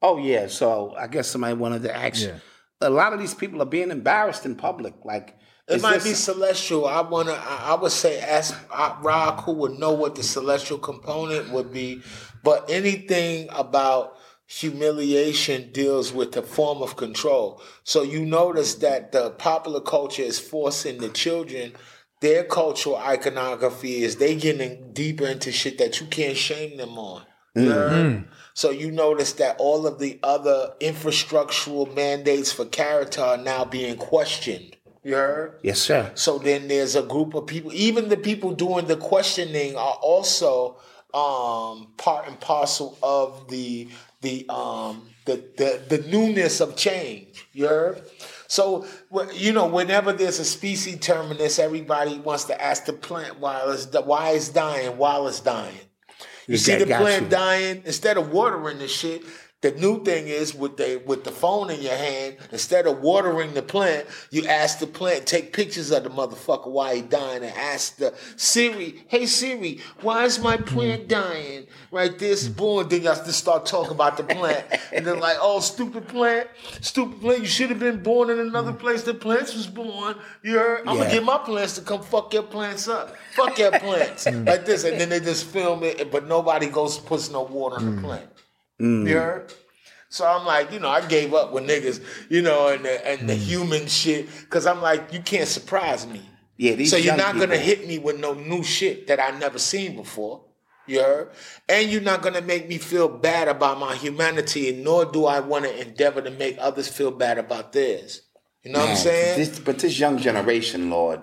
Oh yeah, so I guess somebody wanted to ask. Yeah. A lot of these people are being embarrassed in public. Like it might this- be celestial. I wanna. I, I would say ask uh, Rock, who would know what the celestial component would be. But anything about humiliation deals with a form of control. So you notice that the popular culture is forcing the children. Their cultural iconography is they getting deeper into shit that you can't shame them on. You heard? So you notice that all of the other infrastructural mandates for character are now being questioned. You heard? Yes, sir. So then there's a group of people, even the people doing the questioning are also um, part and parcel of the the um the, the the newness of change. You heard? So you know, whenever there's a species terminus, everybody wants to ask the plant while it's why it's dying, while it's dying. You see the plant you. dying instead of watering the shit. The new thing is with the with the phone in your hand, instead of watering the plant, you ask the plant, take pictures of the motherfucker while he dying, and ask the Siri, "Hey Siri, why is my mm. plant dying?" Right, this boom. Then you have to start talking about the plant, and then like, "Oh, stupid plant, stupid plant, you should have been born in another mm. place. The plants was born. You heard? I'm Yeah. gonna get my plants to come fuck your plants up. Fuck your plants mm. like this, and then they just film it, but nobody goes puts no water on the plant. You mm. heard? So I'm like, you know, I gave up with niggas, you know, and the, and the mm. human shit, because I'm like, you can't surprise me. Yeah, these so you're not gonna people- hit me with no new shit that I never seen before. You heard? And you're not gonna make me feel bad about my humanity, and nor do I want to endeavor to make others feel bad about theirs. You know what I'm saying? This, but this young generation, Lord,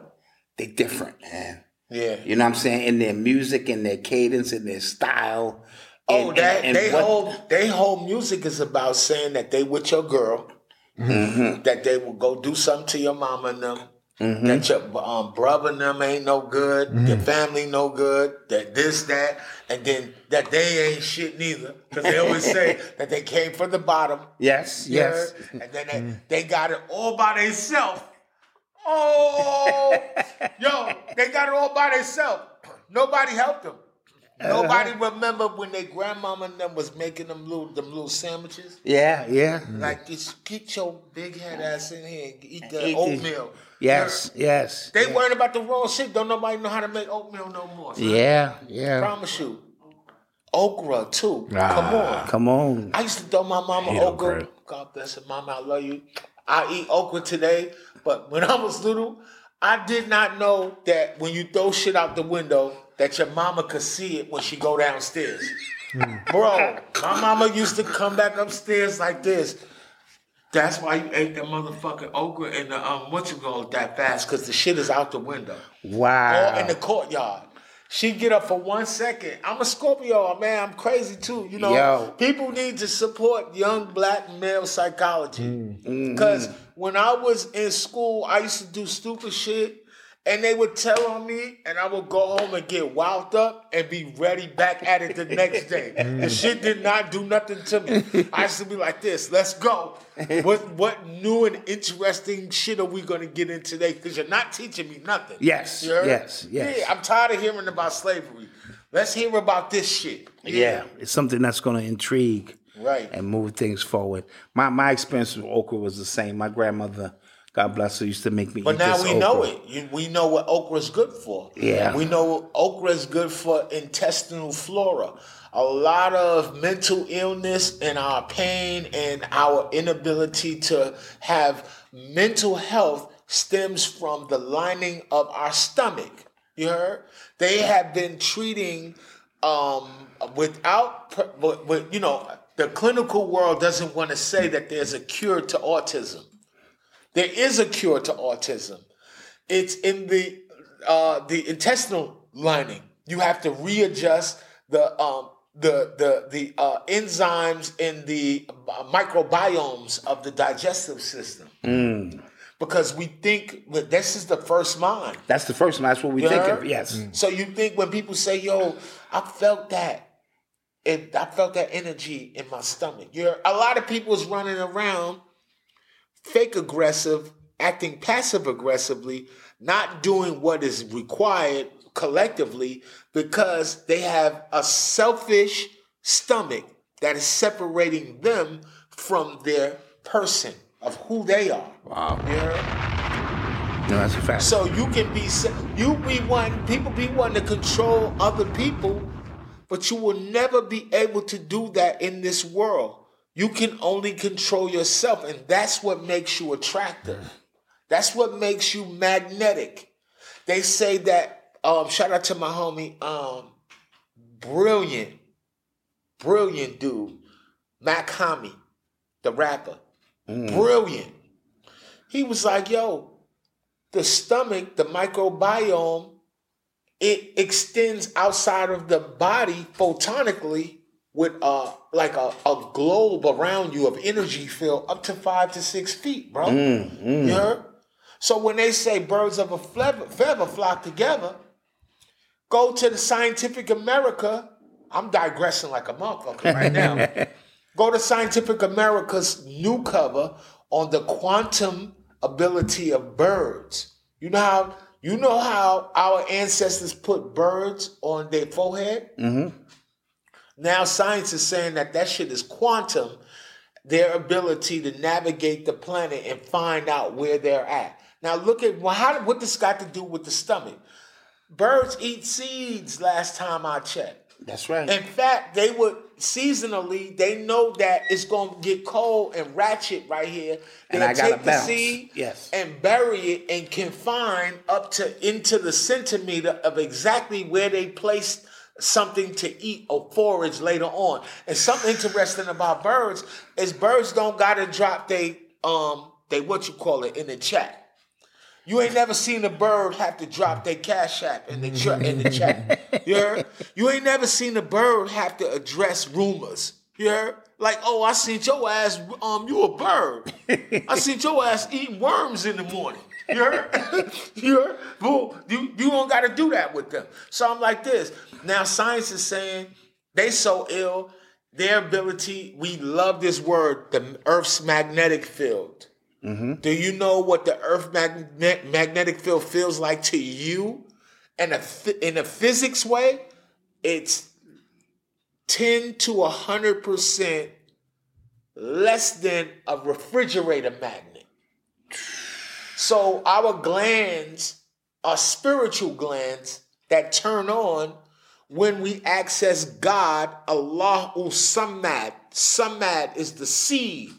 they different, man. yeah. You know what I'm saying? In their music, in their cadence, in their style. Oh, that and- and they what- whole they whole music is about saying that they with your girl, Mm-hmm. that they will go do something to your mama and them, that your um, brother and them ain't no good, Mm-hmm. your family no good, that this that, and then that they ain't shit neither, because they always say that they came from the bottom. Yes, yes. heard? and then they, they got it all by themselves. Oh, yo, they got it all by themselves. Nobody helped them. Nobody uh-huh. remember when their grandmama and them was making them little them little sandwiches. Yeah, yeah. Like just get your big head ass in here and eat the Eat the- oatmeal. Yes, yes. They worrying about the wrong shit. Don't nobody know how to make oatmeal no more. son. Yeah, yeah. Promise you. okra too. Come ah, on. Come on. I used to throw my mama hate okra. okra. God bless her, mama. I love you. I eat okra today, but when I was little, I did not know that when you throw shit out the window, that your mama could see it when she go downstairs. Bro, my mama used to come back upstairs like this. That's why you ate that motherfucking okra and the um what you call that fast, cause the shit is out the window. Wow. Or in the courtyard. She get up for one second. I'm a Scorpio, man. I'm crazy too. You know, Yo. people need to support young black male psychology. Mm. Because when I was in school, I used to do stupid shit. And they would tell on me, and I would go home and get wound up and be ready back at it the next day. Mm. the shit did not do nothing to me. I used to be like this, let's go. What what new and interesting shit are we gonna get in today? Because you're not teaching me nothing. Yes, yes, yes. Yeah, I'm tired of hearing about slavery. Let's hear about this shit. Yeah, it's something that's going to intrigue Right. and move things forward. My my experience with okra was the same. My grandmother, God bless her, used to make me But now we okra. know it. You, we know what okra is good for. Yeah. We know okra is good for intestinal flora. A lot of mental illness and our pain and our inability to have mental health stems from the lining of our stomach. You heard? They have been treating um, without, but, but you know, the clinical world doesn't want to say that there's a cure to autism. There is a cure to autism. It's in the uh, the intestinal lining. You have to readjust the um, the the the uh, enzymes in the uh, microbiomes of the digestive system. Because we think that this is the first mind. That's the first one. That's what we You think heard? of. Yes. So you think when people say, "Yo, I felt that," and I felt that energy in my stomach. You're a lot of people is running around fake aggressive, acting passive aggressively, not doing what is required collectively because they have a selfish stomach that is separating them from their person of who they are. Wow. You heard? No, that's a fact. So you can be you be one people be wanting to control other people, but you will never be able to do that in this world. You can only control yourself, and that's what makes you attractive. That's what makes you magnetic. They say that. Um, shout out to my homie, um, brilliant, brilliant dude, Mach-Hommy, the rapper, brilliant. He was like, "Yo, the stomach, the microbiome, it extends outside of the body photonically with uh like a, a globe around you of energy field up to five to six feet, bro. You heard? So when they say birds of a feather, feather flock together, go to the Scientific America. I'm digressing like a motherfucker right now. Go to Scientific America's new cover on the quantum ability of birds. You know how you know how our ancestors put birds on their forehead. Now science is saying that that shit is quantum. Their ability to navigate the planet and find out where they're at. Now look at well, how what this got to do with the stomach. Birds eat seeds. Last time I checked. That's right. In fact, they would seasonally, they know that it's gonna get cold and ratchet right here. And I gotta take the bounce. seed Yes. and bury it and confine up to into the centimeter of exactly where they placed something to eat or forage later on. And something interesting about birds is birds don't gotta drop they um they what you call it in the chat. You ain't never seen a bird have to drop their cash app in the tra- in the chat. You heard? You ain't never seen a bird have to address rumors. You heard? Like, oh, I seen your ass. Um, you a bird. I seen your ass eating worms in the morning. You heard? you heard? Boo, you you don't got to do that with them. So I'm like this. Now science is saying they so ill. Their ability. We love this word. The Earth's magnetic field. Mm-hmm. Do you know what the Earth magne- magnetic field feels like to you? In a phy- in a physics way, it's ten to hundred percent less than a refrigerator magnet. So our glands are spiritual glands that turn on when we access God, Allah Samad. Samad is the seed.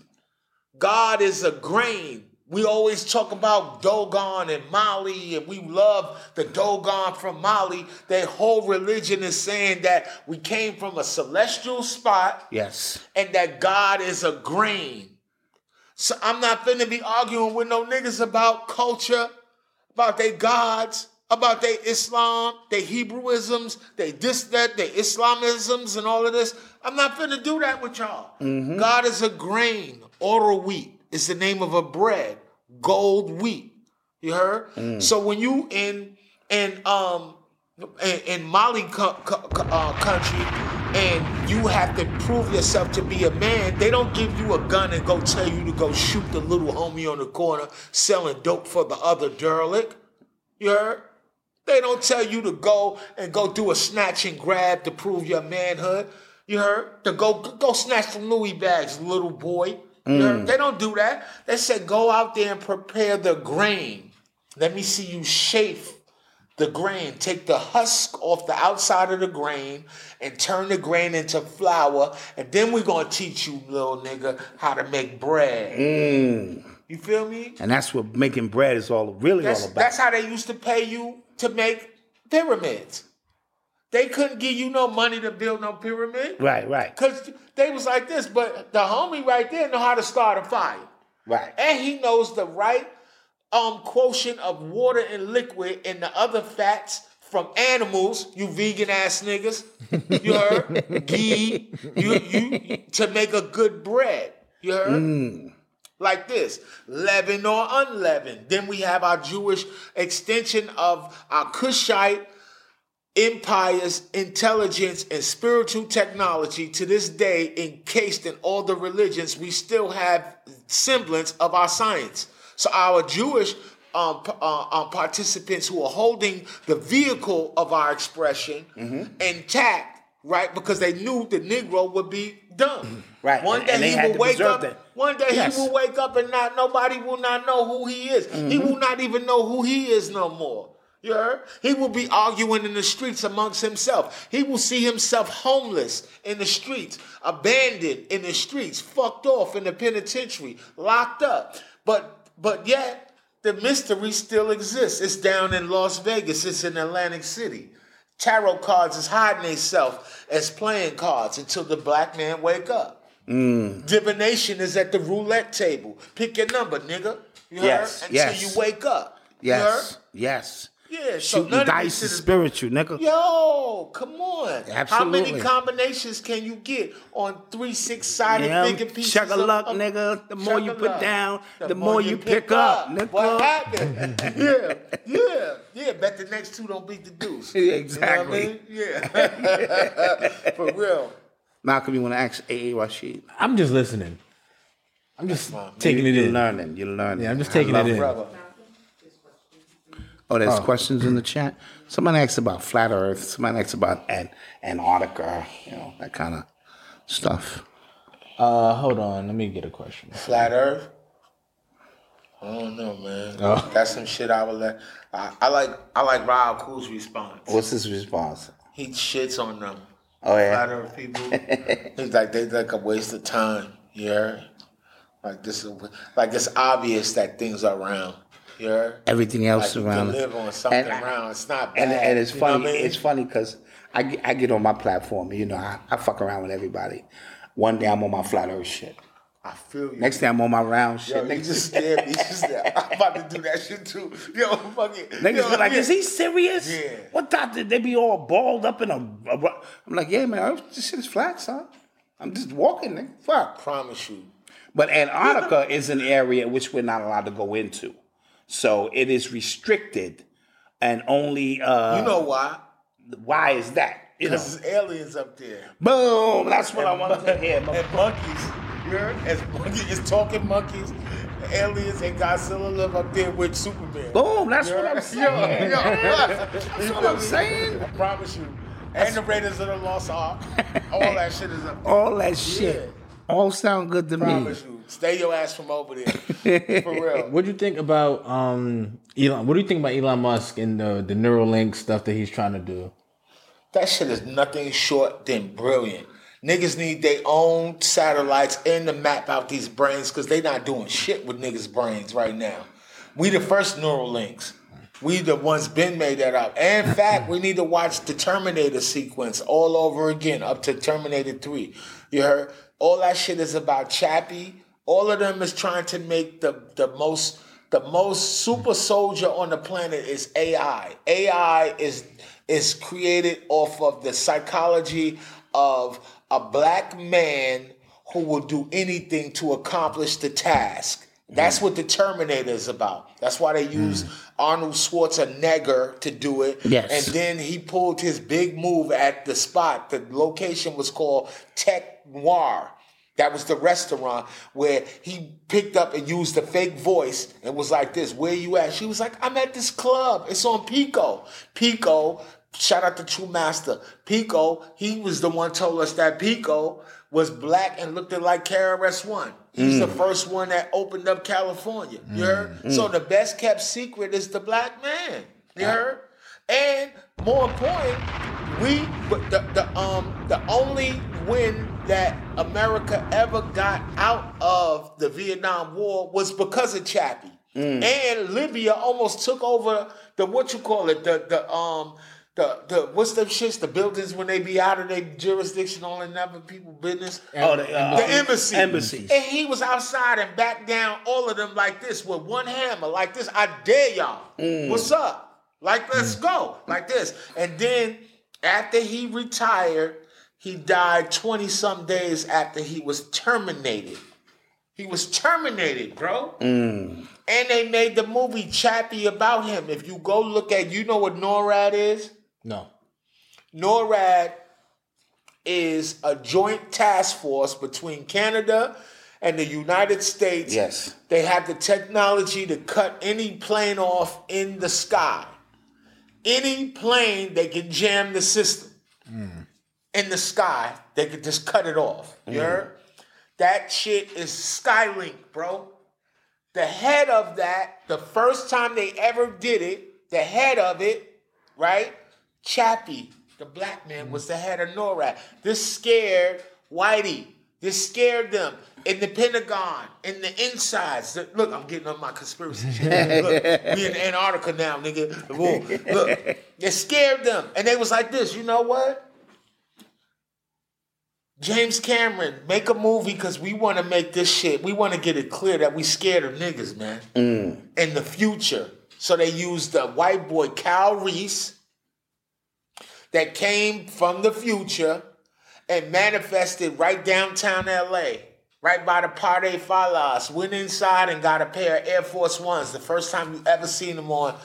God is a grain. We always talk about Dogon and Mali, and we love the Dogon from Mali. Their whole religion is saying that we came from a celestial spot Yes. and that God is a grain. So I'm not finna be arguing with no niggas about culture, about their gods, about their Islam, their Hebrewisms, they this, that, their Islamisms, and all of this. I'm not finna do that with y'all. God is a grain, or a wheat. Is the name of a bread, gold wheat. You heard? So when you in in um in, in Mali co- co- uh, country and you have to prove yourself to be a man, they don't give you a gun and go tell you to go shoot the little homie on the corner selling dope for the other derelict. You heard? They don't tell you to go and go do a snatch and grab to prove your manhood. You heard? To go go snatch some Louis bags, little boy. Heard? Mm. They don't do that. They said go out there and prepare the grain. Let me see you chafe the grain. Take the husk off the outside of the grain and turn the grain into flour. And then we're gonna teach you, little nigga, how to make bread. Mm. You feel me? And that's what making bread is all really That's, all about. that's how they used to pay you to make pyramids. They couldn't give you no money to build no pyramid. right, right, Cause they was like this, but the homie right there know how to start a fire. right. And he knows the right um quotient of water and liquid and the other fats from animals, you vegan ass niggas. You heard? Ghee, you you to make a good bread. You heard? Like this, leavened or unleavened. Then we have our Jewish extension of our Cushite empire's intelligence and spiritual technology to this day encased in all the religions. We still have semblance of our science. So our jewish um, uh, um, participants who are holding the vehicle of our expression intact right? Because they knew the negro would be done Right, one and- day and he will wake up that. one day Yes. he will wake up and not nobody will not know who he is he Mm-hmm. will not even know who he is no more you heard? He will be arguing in the streets amongst himself. He will see himself homeless in the streets, abandoned in the streets, fucked off in the penitentiary, locked up. But but yet the mystery still exists. It's down in Las Vegas. It's in Atlantic City. Tarot cards is hiding themselves as playing cards until the black man wake up. Mm. Divination is at the roulette table. Pick your number, nigga. You Yes, heard? Until yes. you wake up. You heard? Yes, yes. Yeah, so Shooting none of dice is spiritual, nigga. Yo, come on. Absolutely. How many combinations can you get on three six sided Yeah, figure pieces? check a of- luck, of- nigga. The more you put luck. down, the more you pick up, nigga. What happened? yeah, yeah, yeah. Bet the next two don't beat the deuce. You know what I Exactly. mean? Yeah. For real. Malcolm, you want to ask AA Rashid? I'm just listening. I'm just taking you, it You're in. learning. You're learning. Yeah, I'm just I taking love it in. Brother. Oh, there's questions in the chat. Somebody asked about flat Earth. Somebody asked about An- Antarctica. You know that kind of stuff. Uh, hold on. Let me get a question. Flat Earth. I don't know, man. Oh. That's some shit I would let. I, I like. I like Rob Cool's response. What's his response? He shits on them. Oh yeah. Flat Earth people. He's like they like a waste of time. Yeah. Like this is like it's obvious that things are round. Yeah. Everything Like else you around. live on something And I- It's not bad. And, and it's funny. I mean? It's funny because I, get- I get on my platform. You know, I, I fuck around with everybody. One day I'm on my flat Earth shit. I feel you. Next day I'm on my round shit. Yo, Niggas just scared me. Just I'm about to do that shit too. Yo, fuck it. Niggas Yo, be like, yeah. is he serious? Yeah. What thought did they be all balled up in a, a ru-" I'm like, yeah, man, this shit is flat, son. I'm just walking, nigga. Fuck. Promise you. But Antarctica is an area which we're not allowed to go into. So it is restricted and only uh You know why? why is that? You know. Because there's aliens up there. Boom, that's what I wanted to hear. And monkeys. You heard? As monkeys, it's talking monkeys, aliens, and Godzilla live up there with Superman. Boom, that's You what I'm saying. Yo, yo, That's what I'm saying. I promise you. And the Raiders of the Lost Ark. All that shit is up there. All that shit. All sound good to me. promise you. Stay your ass from over there. For real. What do you think about um Elon? What do you think about Elon Musk and the the Neuralink stuff that he's trying to do? That shit is nothing short than brilliant. Niggas need their own satellites and to map out these brains because they not doing shit with niggas' brains right now. We the first neural links. We the ones been made that up. And in fact, we need to watch the Terminator sequence all over again, up to Terminator 3. You heard? All that shit is about Chappie. All of them is trying to make the, the most the most super soldier on the planet is AI. AI is is created off of the psychology of a black man who will do anything to accomplish the task. That's mm. what the Terminator is about. That's why they mm. use Arnold Schwarzenegger to do it. Yes. And then he pulled his big move at the spot. The location was called Tech Noir. That was the restaurant where he picked up and used a fake voice and was like this, where you at? She was like, I'm at this club. It's on Pico. Pico, shout out to True Master. Pico, he was the one told us that Pico was black and looked like KRS-One. He's the mm. first one that opened up California. You heard? Mm. So mm. the best kept secret is the black man. You heard? And more important, we but the, the um the only win that America ever got out of the Vietnam War was because of Chappie. And Libya almost took over the what you call it, the the um the the what's them shits, the buildings when they be out of their jurisdiction on another people business. Oh, the, uh, the embassy. embassies. And he was outside and back down all of them like this with one hammer, like this. I dare y'all. Mm. What's up? Like, let's go. Like this. And then after he retired, he died 20 some days after he was terminated. He was terminated, bro. Mm. And they made the movie Chappie about him. If you go look at, you know what NORAD is? No. NORAD is a joint task force between Canada and the United States. Yes. They have the technology to cut any plane off in the sky. Any plane, they can jam the system. In the sky, they could just cut it off. You heard? That shit is Skylink, bro. The head of that, the first time they ever did it, the head of it, right? Chappie, the black man, mm-hmm. was the head of NORAD. This scared Whitey. This scared them in the Pentagon, in the insides. The- Look, I'm getting on my conspiracy shit. Look, we in Antarctica now, nigga. Look, it scared them. And they was like this, you know what? James Cameron, make a movie because we want to make this shit. We want to get it clear that we scared of niggas, man. Mm. In the future. So they used the white boy Kyle Reese that came from the future and manifested right downtown LA, right by the Parde Falas. Went inside and got a pair of Air Force Ones. The first time you ever seen them on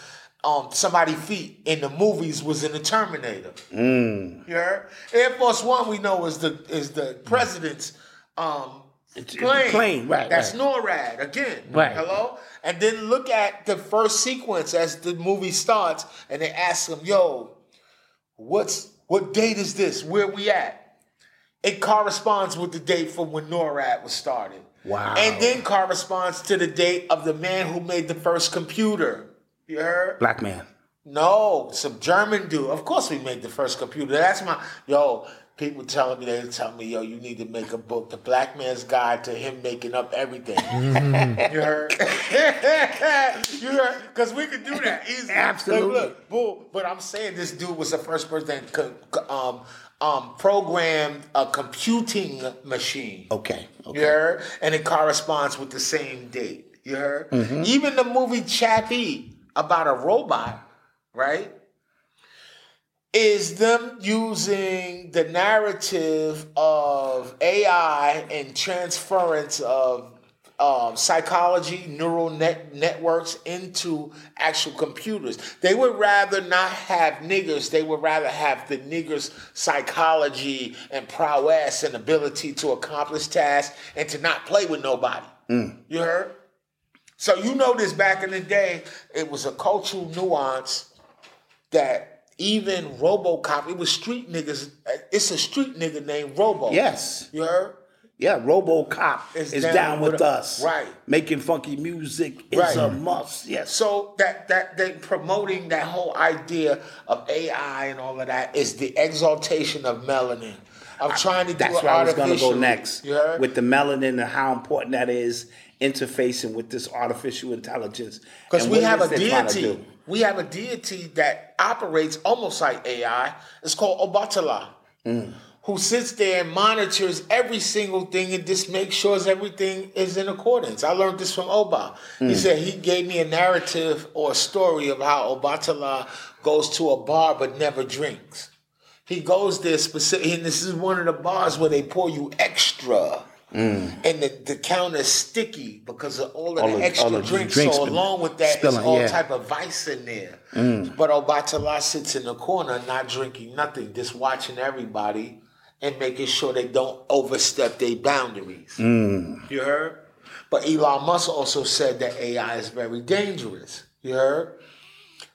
um, somebody's feet in the movies was in the Terminator. You heard? Air Force One we know is the is the president's um, plane. plane, right, That's right. NORAD again. Right. Hello. And then look at the first sequence as the movie starts, and they ask him, "Yo, what's what date is this? Where we at?" It corresponds with the date from when NORAD was started. Wow. And then corresponds to the date of the man who made the first computer. You heard? Black man. No, some German dude. Of course, we made the first computer. That's my yo. People telling me they tell me, yo, you need to make a book, The Black Man's Guide to Him Making Up Everything. you heard? you heard? Because we could do that easily. Absolutely. Look, look, boom. But I'm saying this dude was the first person that um, um, programmed a computing machine. Okay. You heard? And it corresponds with the same date. You heard? Mm-hmm. Even the movie Chappie about a robot, right? Is them using the narrative of AI and transference of um, psychology, neural net networks into actual computers. They would rather not have niggers. They would rather have the niggers' psychology and prowess and ability to accomplish tasks and to not play with nobody. You heard? So you know this back in the day, it was a cultural nuance that even RoboCop, it was street niggas. It's a street nigga named Robo. Yes. You heard? Yeah, RoboCop Is is, down down, with with, us. right. Making funky music is Right. a must. Yes. So that that they promoting that whole idea of AI and all of that is the exaltation of melanin. I'm trying to do That's where I was going to go next You heard? with the melanin and how important that is interfacing with this artificial intelligence. Because we have a is they're trying to deity. We have a deity that operates almost like AI. It's called Obatala, Mm. who sits there and monitors every single thing and just makes sure everything is in accordance. I learned this from Oba. Mm. He said he gave me a narrative or a story of how Obatala goes to a bar but never drinks. He goes there specific, and this is one of the bars where they pour you extra. Mm. And the, the counter's sticky because of all of All the the- extra all the drinks. drinks so along with that, spilling, all yeah. type of vice in there. Mm. But Obatala sits in the corner, not drinking nothing, just watching everybody and making sure they don't overstep their boundaries. Mm. You heard? But Elon Musk also said that AI is very dangerous. You heard?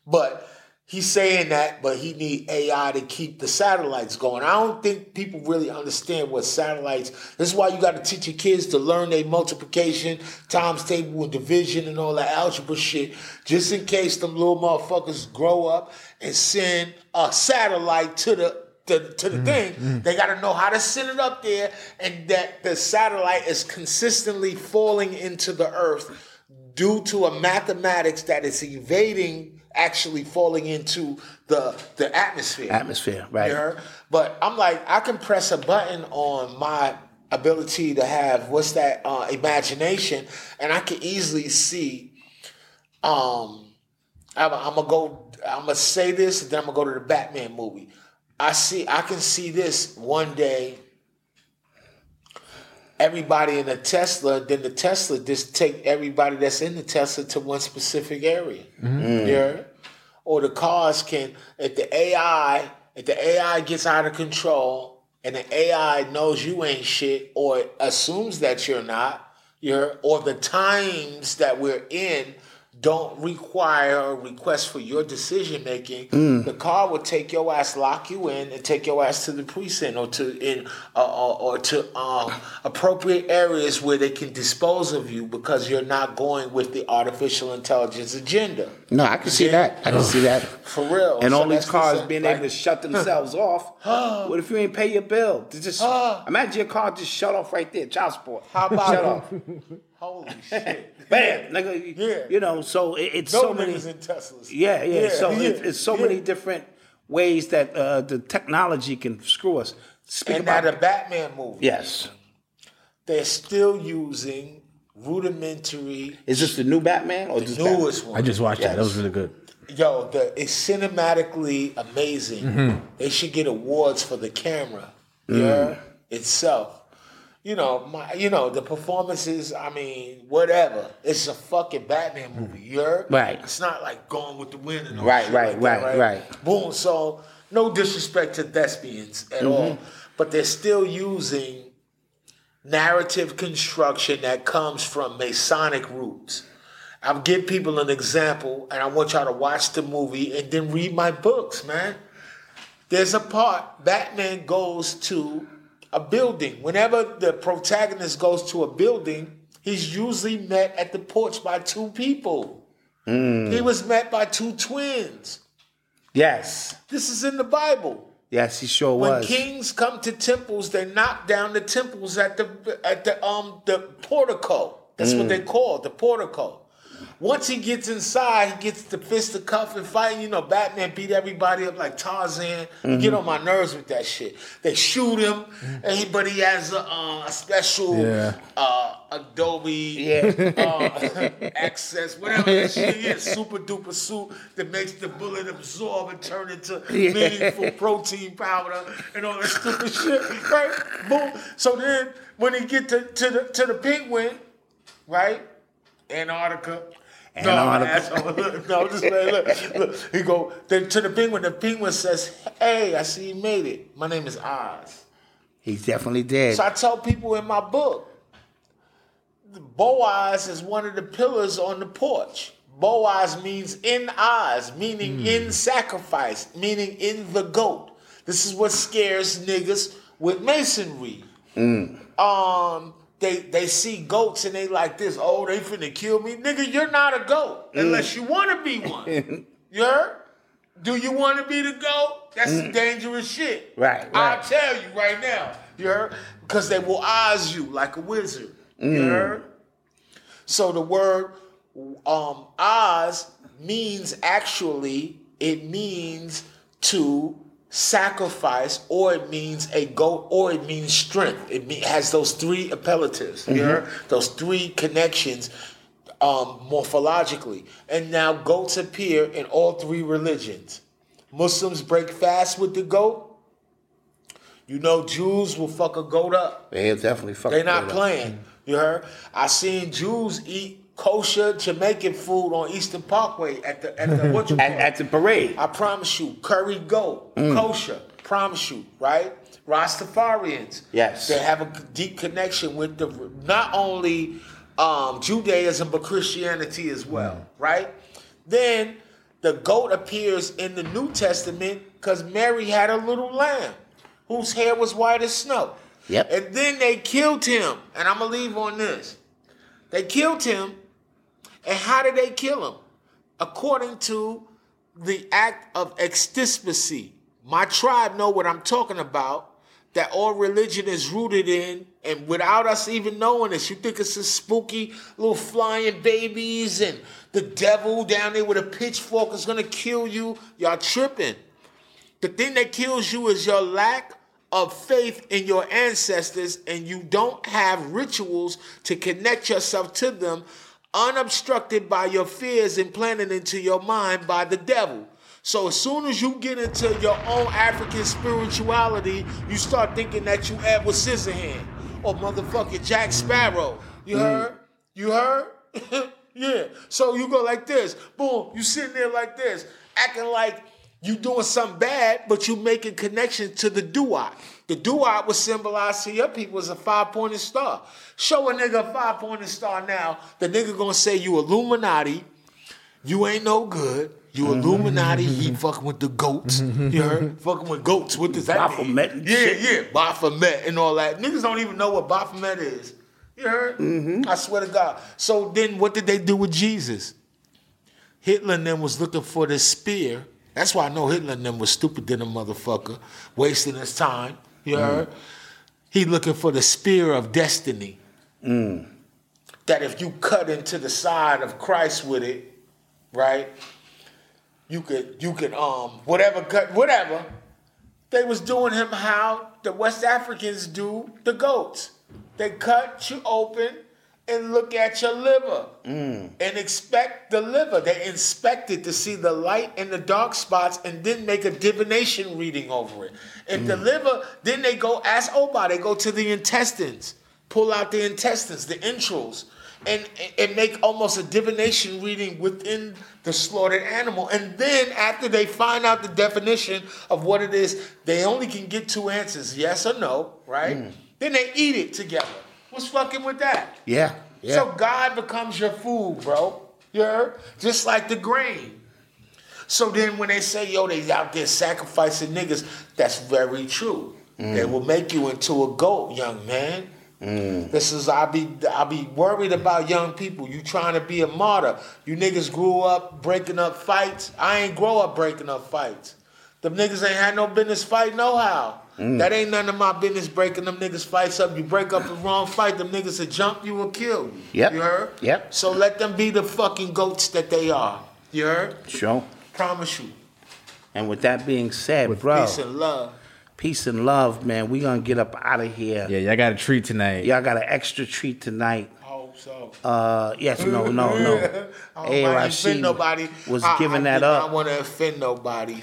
But he's saying that, but he need AI to keep the satellites going. I don't think people really understand what satellites. This is why you got to teach your kids to learn their multiplication, times table, and division, and all that algebra shit, just in case them little motherfuckers grow up and send a satellite to the. To, to the mm, thing, mm. they got to know how to send it up there, and that the satellite is consistently falling into the earth due to a mathematics that is evading actually falling into the the atmosphere. Atmosphere, right. You heard? But I'm like, I can press a button on my ability to have what's that uh, imagination, and I can easily see. Um, I'm, I'm gonna go. I'm gonna say this, and then I'm gonna go to the Batman movie. I see. I can see this one day everybody in a Tesla, then the Tesla just take everybody that's in the Tesla to one specific area. Mm-hmm. Yeah. Or the cars can, if the AI, if the AI gets out of control and the AI knows you ain't shit or assumes that you're not, you're, or the times that we're in don't require or request for your decision making, the car will take your ass, lock you in, and take your ass to the precinct or to in uh, or, or to um, appropriate areas where they can dispose of you because you're not going with the artificial intelligence agenda. No, I can see that. I can see that. For real. And So all these cars being like- able to shut themselves off. what if you ain't pay your bill? To just imagine your car just shut off right there. Child support. How about shut off? Holy shit. Bam, nigga. Yeah. You know, so it, it's No so many. in Teslas. Yeah, yeah. Yeah, so yeah, It, it's so yeah. many different ways that uh, the technology can screw us. Speak And about now the Batman movie. yes. They're still using rudimentary Is this the new Batman or just newest one. I just watched that. That was really good. Yo, the it's cinematically amazing. Mm-hmm. They should get awards for the camera, Mm. yeah, itself. You know, my, you know the performances. I mean, whatever. It's a fucking Batman movie. You heard? Right. It's not like Gone with the Wind and all Right, shit right, like that, right, right. Boom. So no disrespect to thespians at all, Mm-hmm. but they're still using narrative construction that comes from Masonic roots. I'll give people an example, and I want y'all to watch the movie and then read my books, man. There's a part Batman goes to a building. Whenever the protagonist goes to a building, he's usually met at the porch by two people. Hmm. He was met by two twins. Yes. This is in the Bible. Yes, he sure When was. When kings come to temples, they knock down the temples at the at the um the portico. That's what they call the portico. Once he gets inside, he gets to fist the cuff and fighting. You know, Batman beat everybody up like Tarzan. You Get on my nerves with that shit. They shoot him, and he, but he has a, uh, a special Yeah. uh, Adobe Yeah. uh, access, whatever that shit is, super duper suit that makes the bullet absorb and turn into meaningful protein powder and all that stupid shit, right? Boom. So then when he get to, to the to the penguin, right? Antarctica. Antarctica. No, look, no, just man, look, look. He go then to the penguin. The penguin says, "Hey, I see you made it. My name is Oz." He definitely did. So I tell people in my book, Boaz is one of the pillars on the porch. Boaz means in Oz, meaning in sacrifice, meaning in the goat. This is what scares niggas with masonry. Um, they they see goats and they like this. Oh, they finna kill me, nigga. You're not a goat mm. unless you want to be one. you heard? Do you want to be the goat? That's some mm. dangerous shit. Right, I'll tell you right now. You heard? Because they will eyes you like a wizard. You mm. heard? So the word um, Oz means actually, it means to sacrifice, or it means a goat, or it means strength. It has those three appellatives, you heard? those three connections um, morphologically. And now goats appear in all three religions. Muslims break fast with the goat. You know, Jews will fuck a goat up. They definitely fuck. they're not it up. playing. You heard? I seen Jews eat kosher Jamaican food on Eastern Parkway at the at the what you at, call at the parade. I promise you, curry goat, Mm. kosher. Promise you, right? Rastafarians. Yes. They have a deep connection with the not only um, Judaism but Christianity as well, Mm. right? Then the goat appears in the New Testament because Mary had a little lamb whose hair was white as snow. Yep. And then they killed him. And I'm gonna leave on this. They killed him. And how did they kill him? According to the act of extispicy. My tribe know what I'm talking about. That all religion is rooted in, and without us even knowing this, you think it's a spooky little flying babies and the devil down there with a pitchfork is gonna kill you. Y'all tripping. The thing that kills you is your lack of faith in your ancestors, and you don't have rituals to connect yourself to them, unobstructed by your fears implanted into your mind by the devil. So as soon as you get into your own African spirituality, you start thinking that you Edward Scissorhand or oh, motherfucking Jack Sparrow. You mm. heard? You heard? yeah. So you go like this. Boom. You sitting there like this, acting like you doing something bad, but you making connection to the duat. The duat was symbolized to your people as a five-pointed star. Show a nigga a five-pointed star now, the nigga gonna say you Illuminati, you ain't no good. You Illuminati, he fucking with the goats. You heard? fucking with goats. What does that Baphomet mean? and Yeah, shit. yeah. Baphomet and all that. Niggas don't even know what Baphomet is. You heard? Mm-hmm. I swear to God. So then what did they do with Jesus? Hitler and them was looking for the spear. That's why I know Hitler and them was stupid than a motherfucker, wasting his time. You heard? He looking for the spear of destiny. That if you cut into the side of Christ with it, right? You could you could um whatever cut whatever. They was doing him how the West Africans do the goats. They cut you open and look at your liver mm. and expect the liver. They inspect it to see the light and the dark spots and then make a divination reading over it. If the mm. liver, then they go ask Oba, they go to the intestines, pull out the intestines, the entrails, and, and make almost a divination reading within the slaughtered animal. And then after they find out the definition of what it is, they only can get two answers, yes or no, right? Mm. Then they eat it together. What's fucking with that? Yeah. Yeah. So God becomes your food, bro. You heard? Just like the grain. So then when they say, yo, they out there sacrificing niggas, that's very true. Mm. They will make you into a goat, young man. Mm. This is I be I be worried about young people. You trying to be a martyr. You niggas grew up breaking up fights. I ain't grow up breaking up fights. Them niggas ain't had no business fight no how. Mm. That ain't none of my business breaking them niggas fights up. You break up the wrong fight, them niggas will jump you or kill you. Yep. You heard? Yep. So let them be the fucking goats that they are. You heard? Sure. Promise you. And with that being said, bro, Peace and love. peace and love, man. We gonna get up out of here. Yeah, y'all got a treat tonight. Y'all got an extra treat tonight. I hope so. Uh, yes, no, no, no. I don't want to offend nobody. was I, giving I that did up. not want to offend nobody.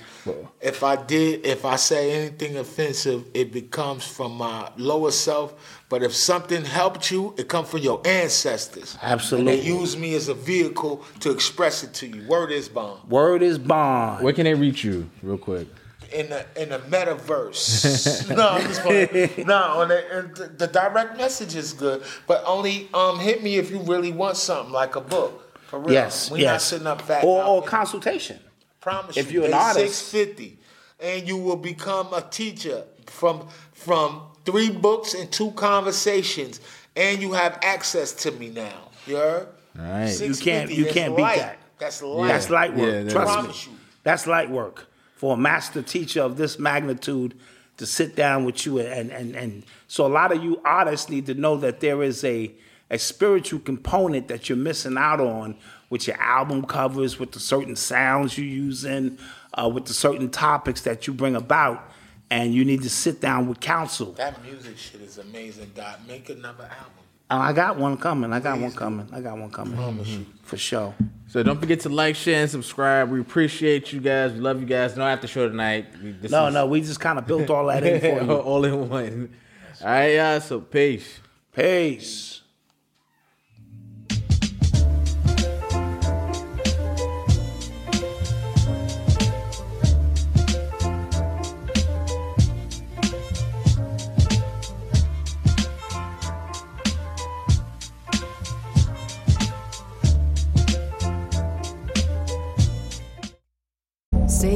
If I did, if I say anything offensive, it becomes from my lower self. But if something helped you, it comes from your ancestors. Absolutely. And they use me as a vehicle to express it to you. Word is bomb. Word is bond. Where can they reach you, real quick? In the in the metaverse. no, I'm just playing. No, on the, and the the direct message is good, but only um hit me if you really want something like a book. For real. Yes, we not yes. sitting up fat. or, or consultation. Promise you. if you, you're an artist. six fifty, and you will become a teacher from from three books and two conversations, and you have access to me now. You heard? All right. You can't 650, you can't beat light. that. That's light. That's light work. Yeah, that Trust me. You. That's light work for a master teacher of this magnitude to sit down with you and and and so a lot of you artists need to know that there is a a spiritual component that you're missing out on with your album covers, with the certain sounds you're using, uh, with the certain topics that you bring about, and you need to sit down with counsel. That music shit is amazing, Doc. Make another album. Uh, I got one coming. I got one coming. I got one coming. Promise you, For sure. So don't forget to like, share, and subscribe. We appreciate you guys. We love you guys. No after show tonight. This No, is- no, we just kind of built all that in for you. all in one. All right, y'all. So peace. Peace.